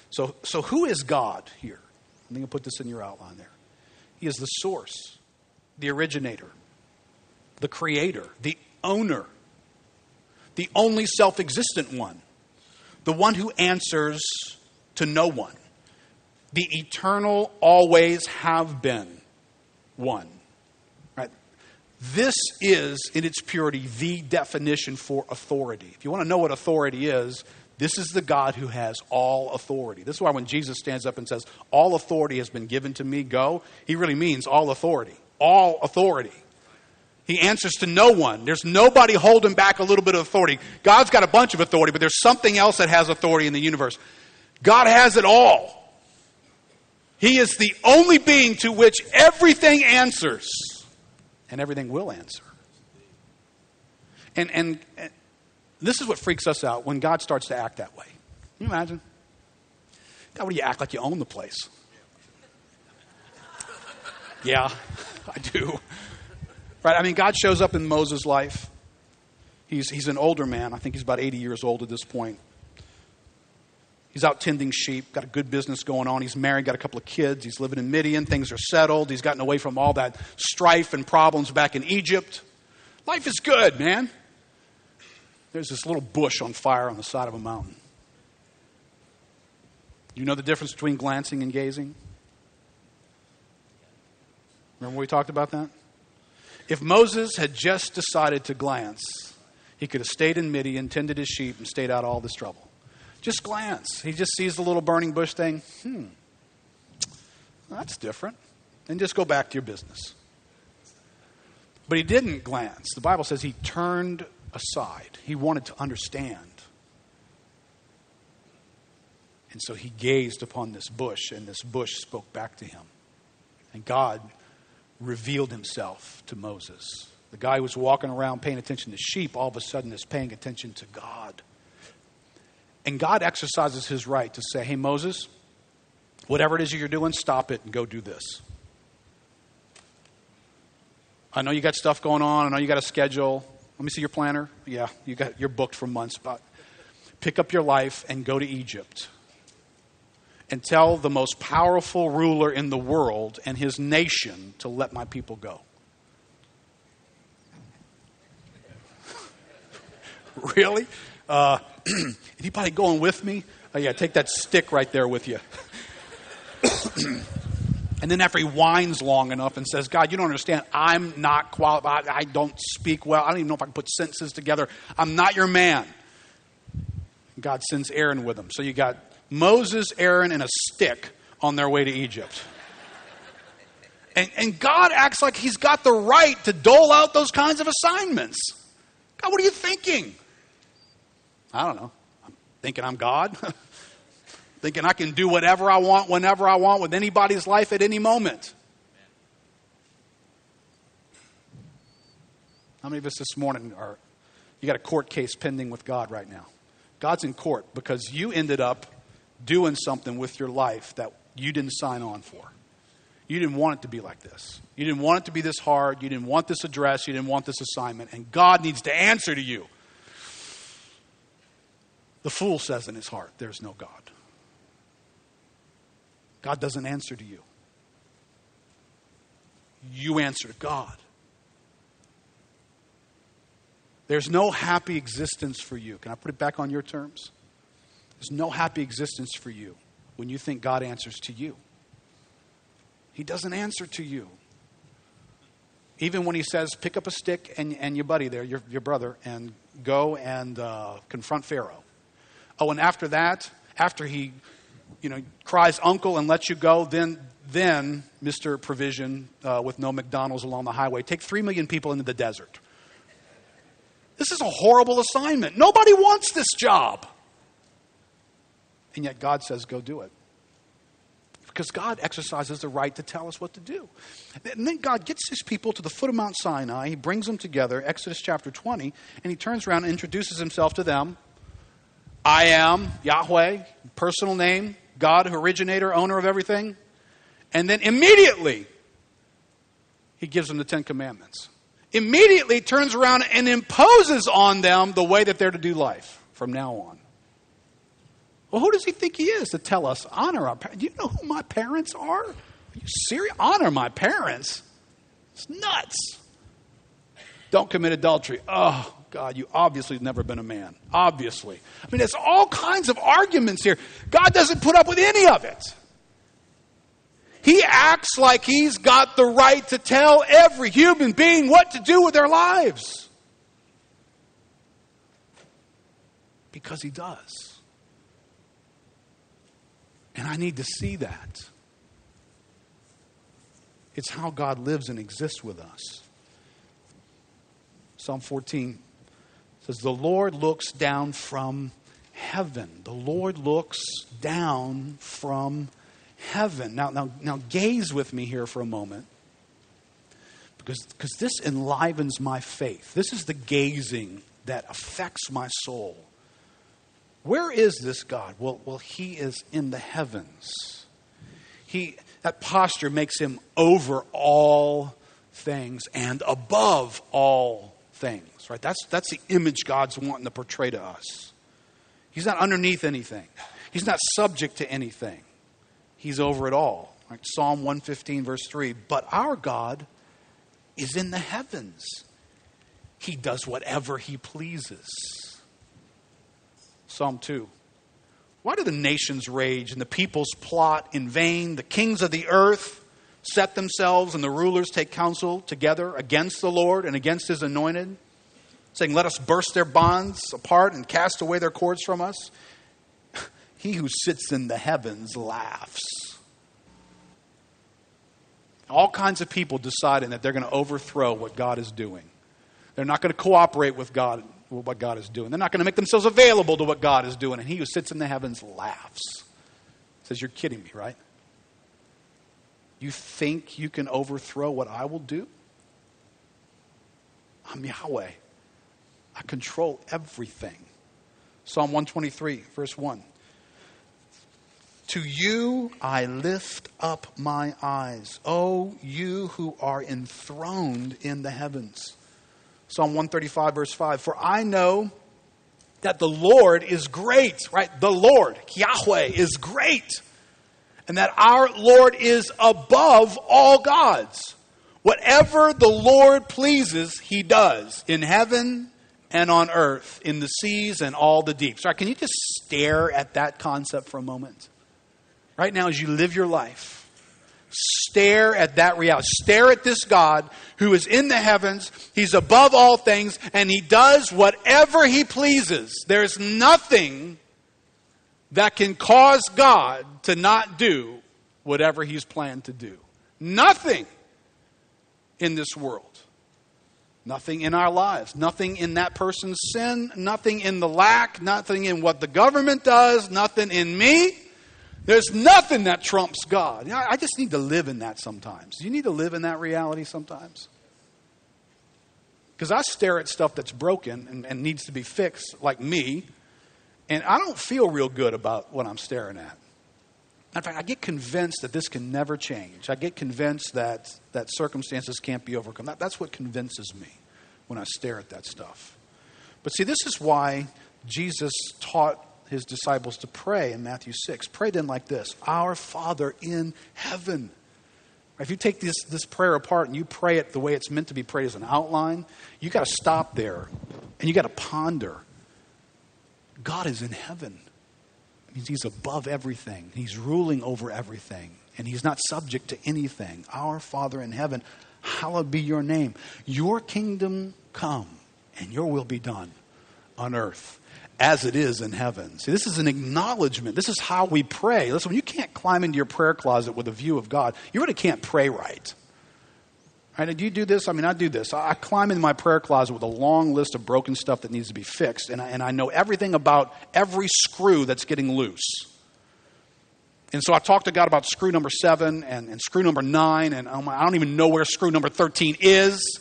So, so who is God here? I'm going to put this in your outline there. He is the source, the originator, the creator, the owner, the only self existent one, the one who answers to no one, the eternal, always have been one. Right? This is, in its purity, the definition for authority. If you want to know what authority is, this is the God who has all authority. This is why when Jesus stands up and says, All authority has been given to me, go, he really means all authority. All authority. He answers to no one. There's nobody holding back a little bit of authority. God's got a bunch of authority, but there's something else that has authority in the universe. God has it all. He is the only being to which everything answers, and everything will answer. And, and, and this is what freaks us out when God starts to act that way. Can you imagine? God, what do you act like you own the place? yeah, I do. Right? I mean, God shows up in Moses' life. He's, he's an older man. I think he's about 80 years old at this point. He's out tending sheep, got a good business going on. He's married, got a couple of kids. He's living in Midian. Things are settled. He's gotten away from all that strife and problems back in Egypt. Life is good, man. There's this little bush on fire on the side of a mountain. You know the difference between glancing and gazing? Remember we talked about that? If Moses had just decided to glance, he could have stayed in Midian, tended his sheep, and stayed out of all this trouble. Just glance. He just sees the little burning bush thing. Hmm, that's different. And just go back to your business. But he didn't glance. The Bible says he turned aside. He wanted to understand. And so he gazed upon this bush, and this bush spoke back to him. And God revealed himself to Moses. The guy who was walking around paying attention to sheep all of a sudden is paying attention to God. And God exercises his right to say, Hey, Moses, whatever it is you're doing, stop it and go do this. I know you got stuff going on. I know you got a schedule. Let me see your planner. Yeah, you got you're booked for months, but pick up your life and go to Egypt. And tell the most powerful ruler in the world and his nation to let my people go. really? Uh, anybody going with me? Oh, yeah, take that stick right there with you. and then after he whines long enough and says, God, you don't understand. I'm not qualified. I don't speak well. I don't even know if I can put sentences together. I'm not your man. God sends Aaron with him. So you got Moses, Aaron, and a stick on their way to Egypt. And, and God acts like he's got the right to dole out those kinds of assignments. God, what are you thinking? I don't know. I'm thinking I'm God. thinking I can do whatever I want, whenever I want, with anybody's life at any moment. How many of us this morning are, you got a court case pending with God right now? God's in court because you ended up doing something with your life that you didn't sign on for. You didn't want it to be like this. You didn't want it to be this hard. You didn't want this address. You didn't want this assignment. And God needs to answer to you. The fool says in his heart, There's no God. God doesn't answer to you. You answer to God. There's no happy existence for you. Can I put it back on your terms? There's no happy existence for you when you think God answers to you. He doesn't answer to you. Even when he says, pick up a stick and, and your buddy there, your, your brother, and go and uh, confront Pharaoh. Oh, and after that, after he, you know, cries uncle and lets you go, then, then Mr. Provision uh, with no McDonald's along the highway, take three million people into the desert. This is a horrible assignment. Nobody wants this job. And yet God says, go do it. Because God exercises the right to tell us what to do. And then God gets his people to the foot of Mount Sinai. He brings them together, Exodus chapter 20, and he turns around and introduces himself to them I am Yahweh, personal name, God, originator, owner of everything. And then immediately, he gives them the Ten Commandments. Immediately turns around and imposes on them the way that they're to do life from now on. Well, who does he think he is to tell us, honor our parents? Do you know who my parents are? Are you serious? Honor my parents? It's nuts. Don't commit adultery. Oh, God, you obviously have never been a man. Obviously. I mean, there's all kinds of arguments here. God doesn't put up with any of it. He acts like he's got the right to tell every human being what to do with their lives. Because he does. And I need to see that. It's how God lives and exists with us. Psalm 14 says, The Lord looks down from heaven. The Lord looks down from heaven. Now, now, now gaze with me here for a moment because, because this enlivens my faith. This is the gazing that affects my soul. Where is this God? Well, well, he is in the heavens. He, that posture makes him over all things and above all things, right? That's, that's the image God's wanting to portray to us. He's not underneath anything, He's not subject to anything. He's over it all. Right? Psalm 115, verse 3 But our God is in the heavens, He does whatever He pleases. Psalm 2. Why do the nations rage and the peoples plot in vain? The kings of the earth set themselves and the rulers take counsel together against the Lord and against his anointed, saying, Let us burst their bonds apart and cast away their cords from us. He who sits in the heavens laughs. All kinds of people deciding that they're going to overthrow what God is doing. They're not going to cooperate with God, what God is doing. They're not going to make themselves available to what God is doing. And he who sits in the heavens laughs. Says, You're kidding me, right? You think you can overthrow what I will do? I'm Yahweh. I control everything. Psalm 123, verse 1. To you I lift up my eyes, O you who are enthroned in the heavens. Psalm 135, verse 5. For I know that the Lord is great, right? The Lord, Yahweh, is great and that our Lord is above all gods. Whatever the Lord pleases, he does in heaven and on earth, in the seas and all the deeps. Right? Can you just stare at that concept for a moment? Right now, as you live your life, stare at that reality. Stare at this God who is in the heavens, he's above all things, and he does whatever he pleases. There's nothing that can cause God to not do whatever he's planned to do. Nothing in this world. Nothing in our lives. Nothing in that person's sin. Nothing in the lack. Nothing in what the government does. Nothing in me. There's nothing that trumps God. I just need to live in that sometimes. You need to live in that reality sometimes. Because I stare at stuff that's broken and, and needs to be fixed, like me, and I don't feel real good about what I'm staring at. In fact, I get convinced that this can never change. I get convinced that, that circumstances can't be overcome. That, that's what convinces me when I stare at that stuff. But see, this is why Jesus taught his disciples to pray in Matthew 6. Pray then like this Our Father in heaven. If you take this, this prayer apart and you pray it the way it's meant to be prayed as an outline, you got to stop there and you got to ponder. God is in heaven It means he's above everything. He's ruling over everything. And he's not subject to anything. Our Father in heaven, hallowed be your name. Your kingdom come, and your will be done on earth as it is in heaven. See, this is an acknowledgement. This is how we pray. Listen, when you can't climb into your prayer closet with a view of God, you really can't pray right. Right? Do you do this? I mean, I do this. I climb into my prayer closet with a long list of broken stuff that needs to be fixed, and I, and I know everything about every screw that's getting loose. And so I talk to God about screw number seven and, and screw number nine, and I don't even know where screw number 13 is.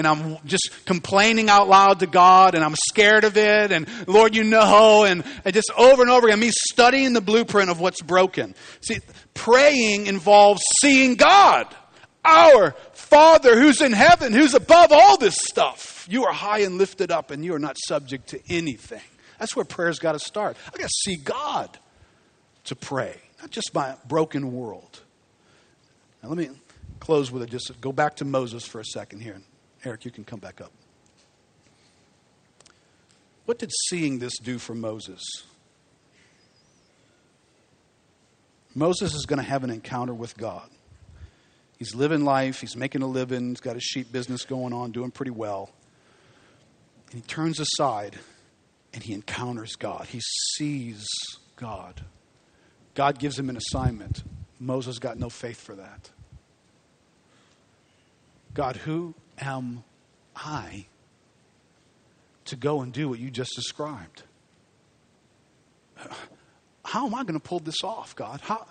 And I'm just complaining out loud to God, and I'm scared of it, and Lord, you know, and, just over and over again, me studying the blueprint of what's broken. See, praying involves seeing God. Our Father who's in heaven, who's above all this stuff. You are high and lifted up, and you are not subject to anything. That's where prayer's got to start. I got to see God to pray, not just my broken world. Now, let me close with it. Just go back to Moses for a second here. Eric, you can come back up. What did seeing this do for Moses? Moses is going to have an encounter with God. He's living life, he's making a living, he's got his sheep business going on, doing pretty well. And he turns aside and he encounters God. He sees God. God gives him an assignment. Moses got no faith for that. God, who am I to go and do what you just described. How am I going to pull this off, God? How,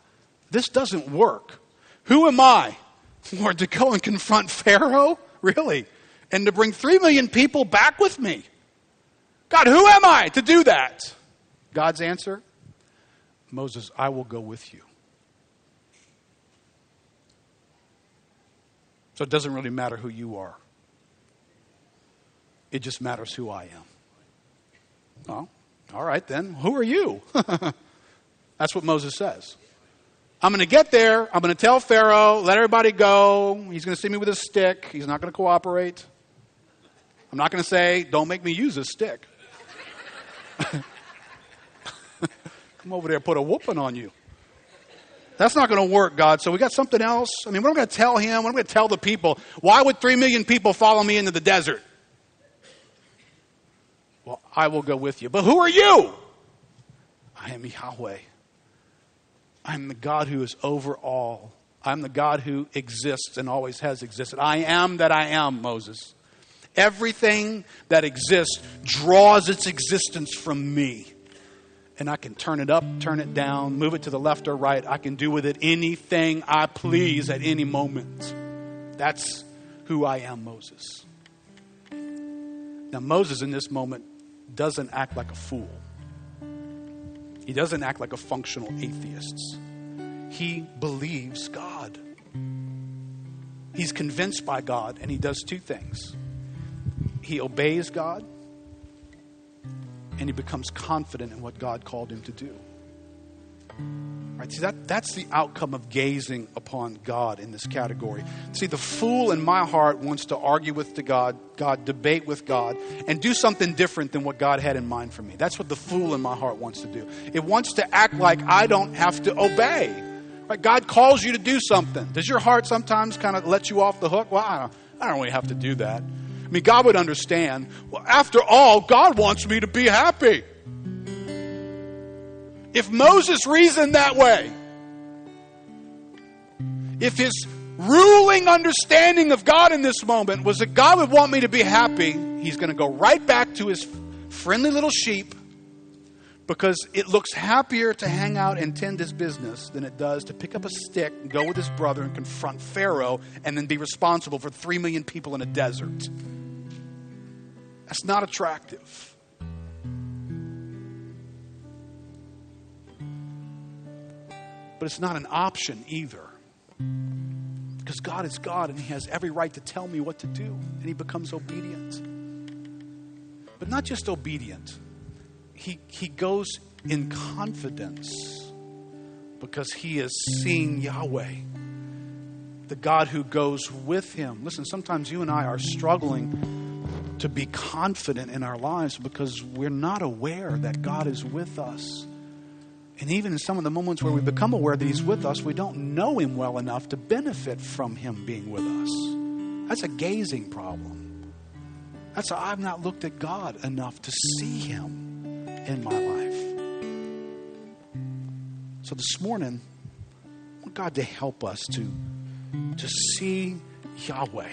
this doesn't work. Who am I? Lord, to go and confront Pharaoh? Really? And to bring three million people back with me? God, who am I to do that? God's answer Moses, I will go with you. So it doesn't really matter who you are, it just matters who I am. Well, all right then, who are you? That's what Moses says. I'm going to get there. I'm going to tell Pharaoh, let everybody go. He's going to see me with a stick. He's not going to cooperate. I'm not going to say, don't make me use this stick. Come over there put a whooping on you. That's not going to work, God. So we got something else. I mean, what am I going to tell him? What am I going to tell the people? Why would three million people follow me into the desert? Well, I will go with you. But who are you? I am Yahweh. I'm the God who is over all. I'm the God who exists and always has existed. I am that I am, Moses. Everything that exists draws its existence from me. And I can turn it up, turn it down, move it to the left or right. I can do with it anything I please at any moment. That's who I am, Moses. Now, Moses in this moment doesn't act like a fool. He doesn't act like a functional atheist. He believes God. He's convinced by God, and he does two things he obeys God, and he becomes confident in what God called him to do. Right? See, that, that's the outcome of gazing upon God in this category. See, the fool in my heart wants to argue with the God, God, debate with God, and do something different than what God had in mind for me. That's what the fool in my heart wants to do. It wants to act like I don't have to obey. Right? God calls you to do something. Does your heart sometimes kind of let you off the hook? Well, I don't, I don't really have to do that. I mean, God would understand. Well, after all, God wants me to be happy. If Moses reasoned that way, if his ruling understanding of God in this moment was that God would want me to be happy, he's going to go right back to his friendly little sheep because it looks happier to hang out and tend his business than it does to pick up a stick and go with his brother and confront Pharaoh and then be responsible for three million people in a desert. That's not attractive. But it's not an option either. Because God is God and He has every right to tell me what to do. And He becomes obedient. But not just obedient, He, he goes in confidence because He is seeing Yahweh, the God who goes with Him. Listen, sometimes you and I are struggling to be confident in our lives because we're not aware that God is with us. And even in some of the moments where we become aware that He's with us, we don't know Him well enough to benefit from Him being with us. That's a gazing problem. That's a, I've not looked at God enough to see Him in my life. So this morning, I want God to help us to, to see Yahweh,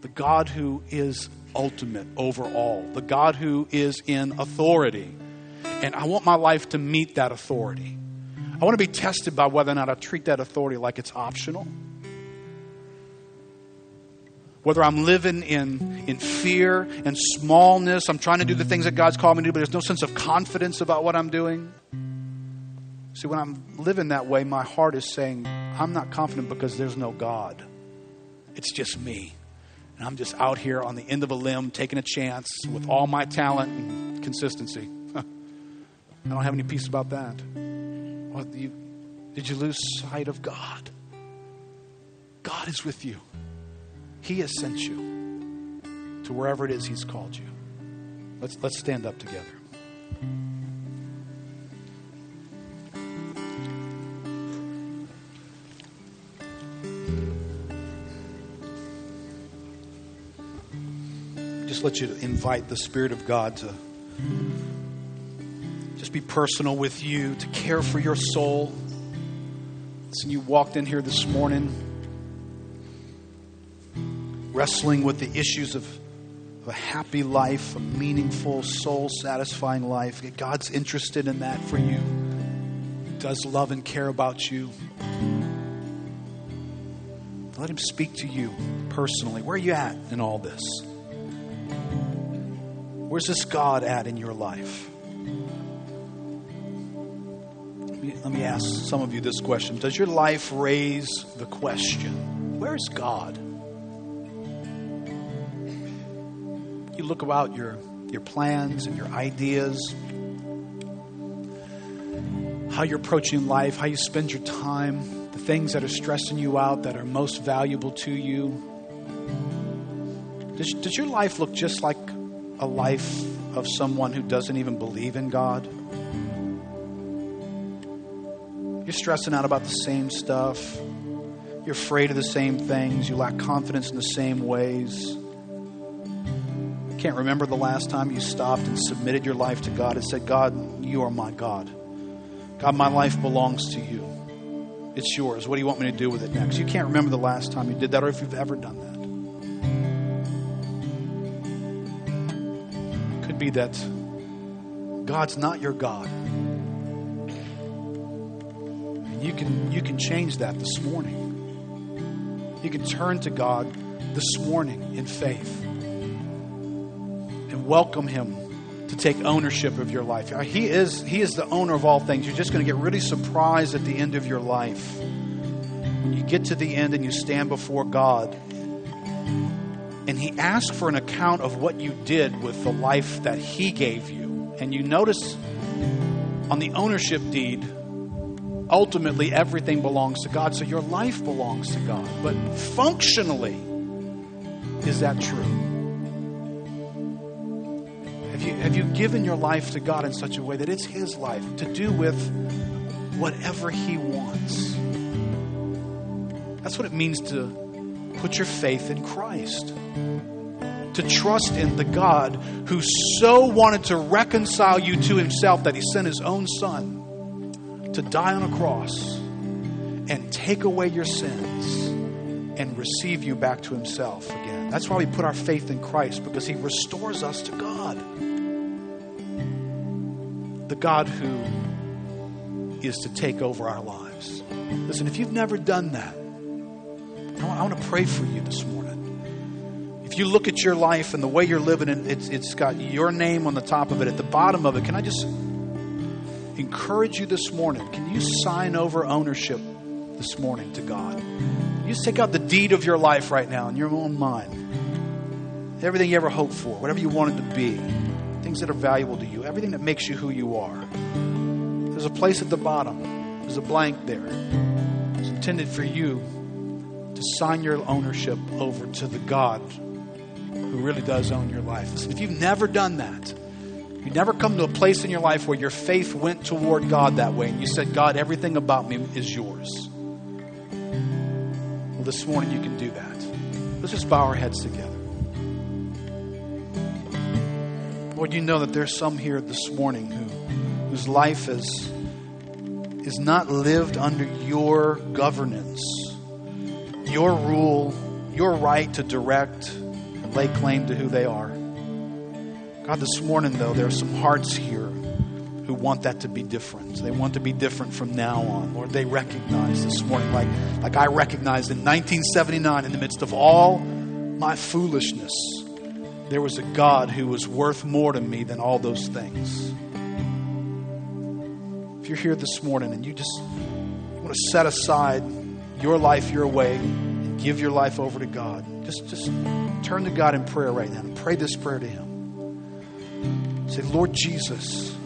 the God who is ultimate over all, the God who is in authority and I want my life to meet that authority. I want to be tested by whether or not I treat that authority like it's optional. Whether I'm living in, in fear and smallness, I'm trying to do the things that God's called me to do, but there's no sense of confidence about what I'm doing. See, when I'm living that way, my heart is saying, I'm not confident because there's no God. It's just me. And I'm just out here on the end of a limb taking a chance with all my talent and consistency. I don't have any peace about that. Well, you, did you lose sight of God? God is with you. He has sent you to wherever it is He's called you. Let's, let's stand up together. Let you invite the Spirit of God to just be personal with you, to care for your soul. Listen, you walked in here this morning wrestling with the issues of, of a happy life, a meaningful, soul satisfying life. God's interested in that for you, he does love and care about you. Let Him speak to you personally. Where are you at in all this? Where's this God at in your life? Let me, ask some of you this question Does your life raise the question, Where's God? You look about your, your plans and your ideas, how you're approaching life, how you spend your time, the things that are stressing you out, that are most valuable to you. Does, does your life look just like a life of someone who doesn't even believe in God? You're stressing out about the same stuff. You're afraid of the same things. You lack confidence in the same ways. You can't remember the last time you stopped and submitted your life to God and said, God, you are my God. God, my life belongs to you. It's yours. What do you want me to do with it next? You can't remember the last time you did that or if you've ever done that. Be that God's not your God. And you can you can change that this morning. You can turn to God this morning in faith and welcome him to take ownership of your life. He is, he is the owner of all things. You're just going to get really surprised at the end of your life. When you get to the end and you stand before God, and He asked for an account of what you did with the life that He gave you. And you notice on the ownership deed, ultimately everything belongs to God. So your life belongs to God. But functionally, is that true? Have you, have you given your life to God in such a way that it's His life to do with whatever He wants? That's what it means to put your faith in Christ. To trust in the God who so wanted to reconcile you to Himself that He sent His own Son to die on a cross and take away your sins and receive you back to Himself again. That's why we put our faith in Christ because He restores us to God the God who is to take over our lives. Listen, if you've never done that, I want, to pray for you this morning. If you look at your life and the way you're living, and it's, it's got your name on the top of it, at the bottom of it, can I just encourage you this morning? Can you sign over ownership this morning to God? You just take out the deed of your life right now in your own mind. Everything you ever hoped for, whatever you wanted to be things that are valuable to you, everything that makes you who you are. There's a place at the bottom, there's a blank there. It's intended for you to sign your ownership over to the God who really does own your life. Listen, if you've never done that, you've never come to a place in your life where your faith went toward God that way and you said, God, everything about me is yours. Well, this morning you can do that. Let's just bow our heads together. Lord, you know that there's some here this morning who, whose life is, is not lived under your governance, your rule, your right to direct and lay claim to who they are. God, this morning, though, there are some hearts here who want that to be different. They want to be different from now on. Lord, they recognize this morning, like, like I recognized in 1979, in the midst of all my foolishness there was a God who was worth more to me than all those things. If you're here this morning and you just want to set aside your life your way and give your life over to God, just, just turn to God in prayer right now and pray this prayer to Him. Say, Lord Jesus,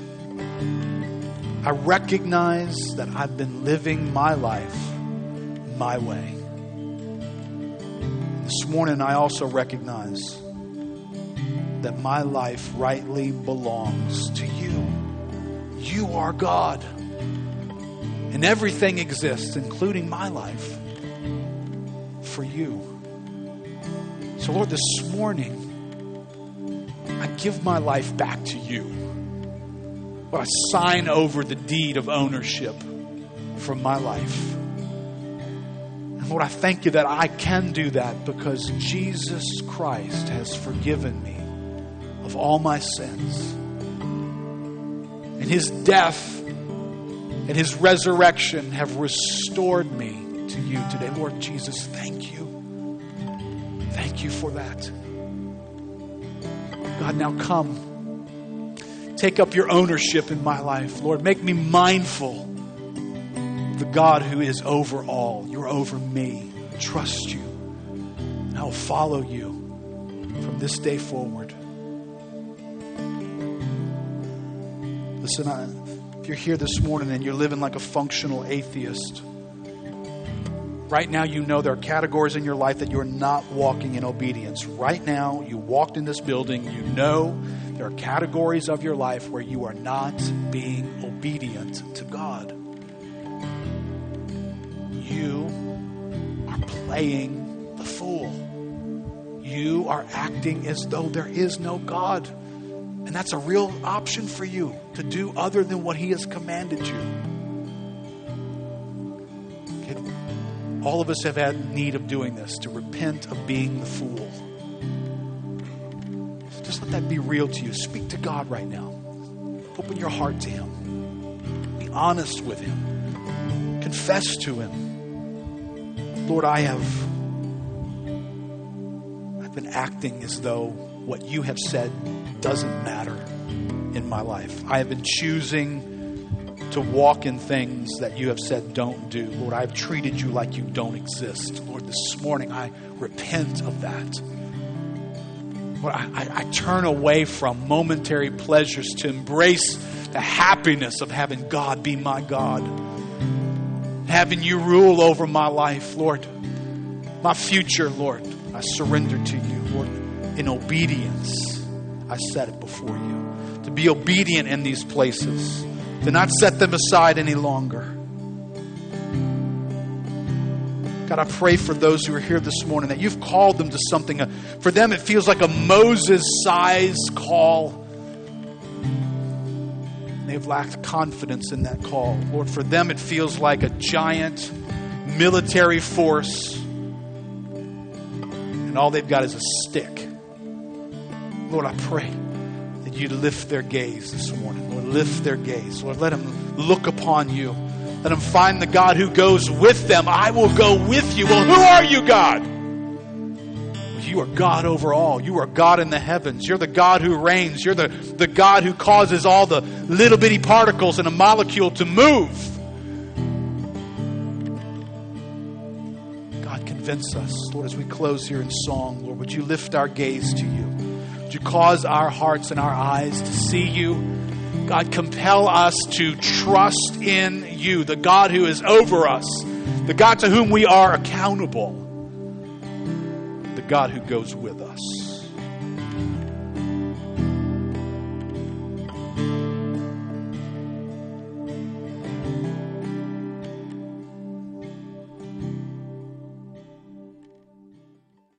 I recognize that I've been living my life my way. This morning, I also recognize that my life rightly belongs to you. You are God. And everything exists, including my life, for you. So, Lord, this morning, I give my life back to you. I sign over the deed of ownership from my life. And Lord, I thank you that I can do that because Jesus Christ has forgiven me of all my sins. And his death and his resurrection have restored me to you today. Lord Jesus, thank you. Thank you for that. God, now come. Take up your ownership in my life. Lord, make me mindful of the God who is over all. You're over me. Trust you. I will follow you from this day forward. Listen, I, you're here this morning and you're living like a functional atheist, right now you know there are categories in your life that you're not walking in obedience. Right now, you walked in this building, you know there are categories of your life where you are not being obedient to God. You are playing the fool. You are acting as though there is no God. And that's a real option for you to do other than what He has commanded you. Okay. All of us have had need of doing this, to repent of being the fool. Just let that be real to you. Speak to God right now. Open your heart to Him. Be honest with Him. Confess to Him. Lord, I have I've been acting as though what you have said doesn't matter in my life. I have been choosing to walk in things that you have said don't do. Lord, I've treated you like you don't exist. Lord, this morning I repent of that. Lord, I, I, I turn away from momentary pleasures to embrace the happiness of having God be my God, having you rule over my life, Lord. My future, Lord, I surrender to you, Lord, in obedience. I set it before you. To be obedient in these places, to not set them aside any longer. God, I pray for those who are here this morning that you've called them to something. For them, it feels like a Moses sized call. They've lacked confidence in that call. Lord, for them, it feels like a giant military force, and all they've got is a stick. Lord, I pray that you lift their gaze this morning. Lord, lift their gaze. Lord, let them look upon you. Let them find the God who goes with them. I will go with you. Well, who are you, God? You are God over all. You are God in the heavens. You're the God who reigns. You're the, the God who causes all the little bitty particles in a molecule to move. God, convince us, Lord, as we close here in song, Lord, would you lift our gaze to you? You cause our hearts and our eyes to see you? God, compel us to trust in you, the God who is over us, the God to whom we are accountable, the God who goes with us.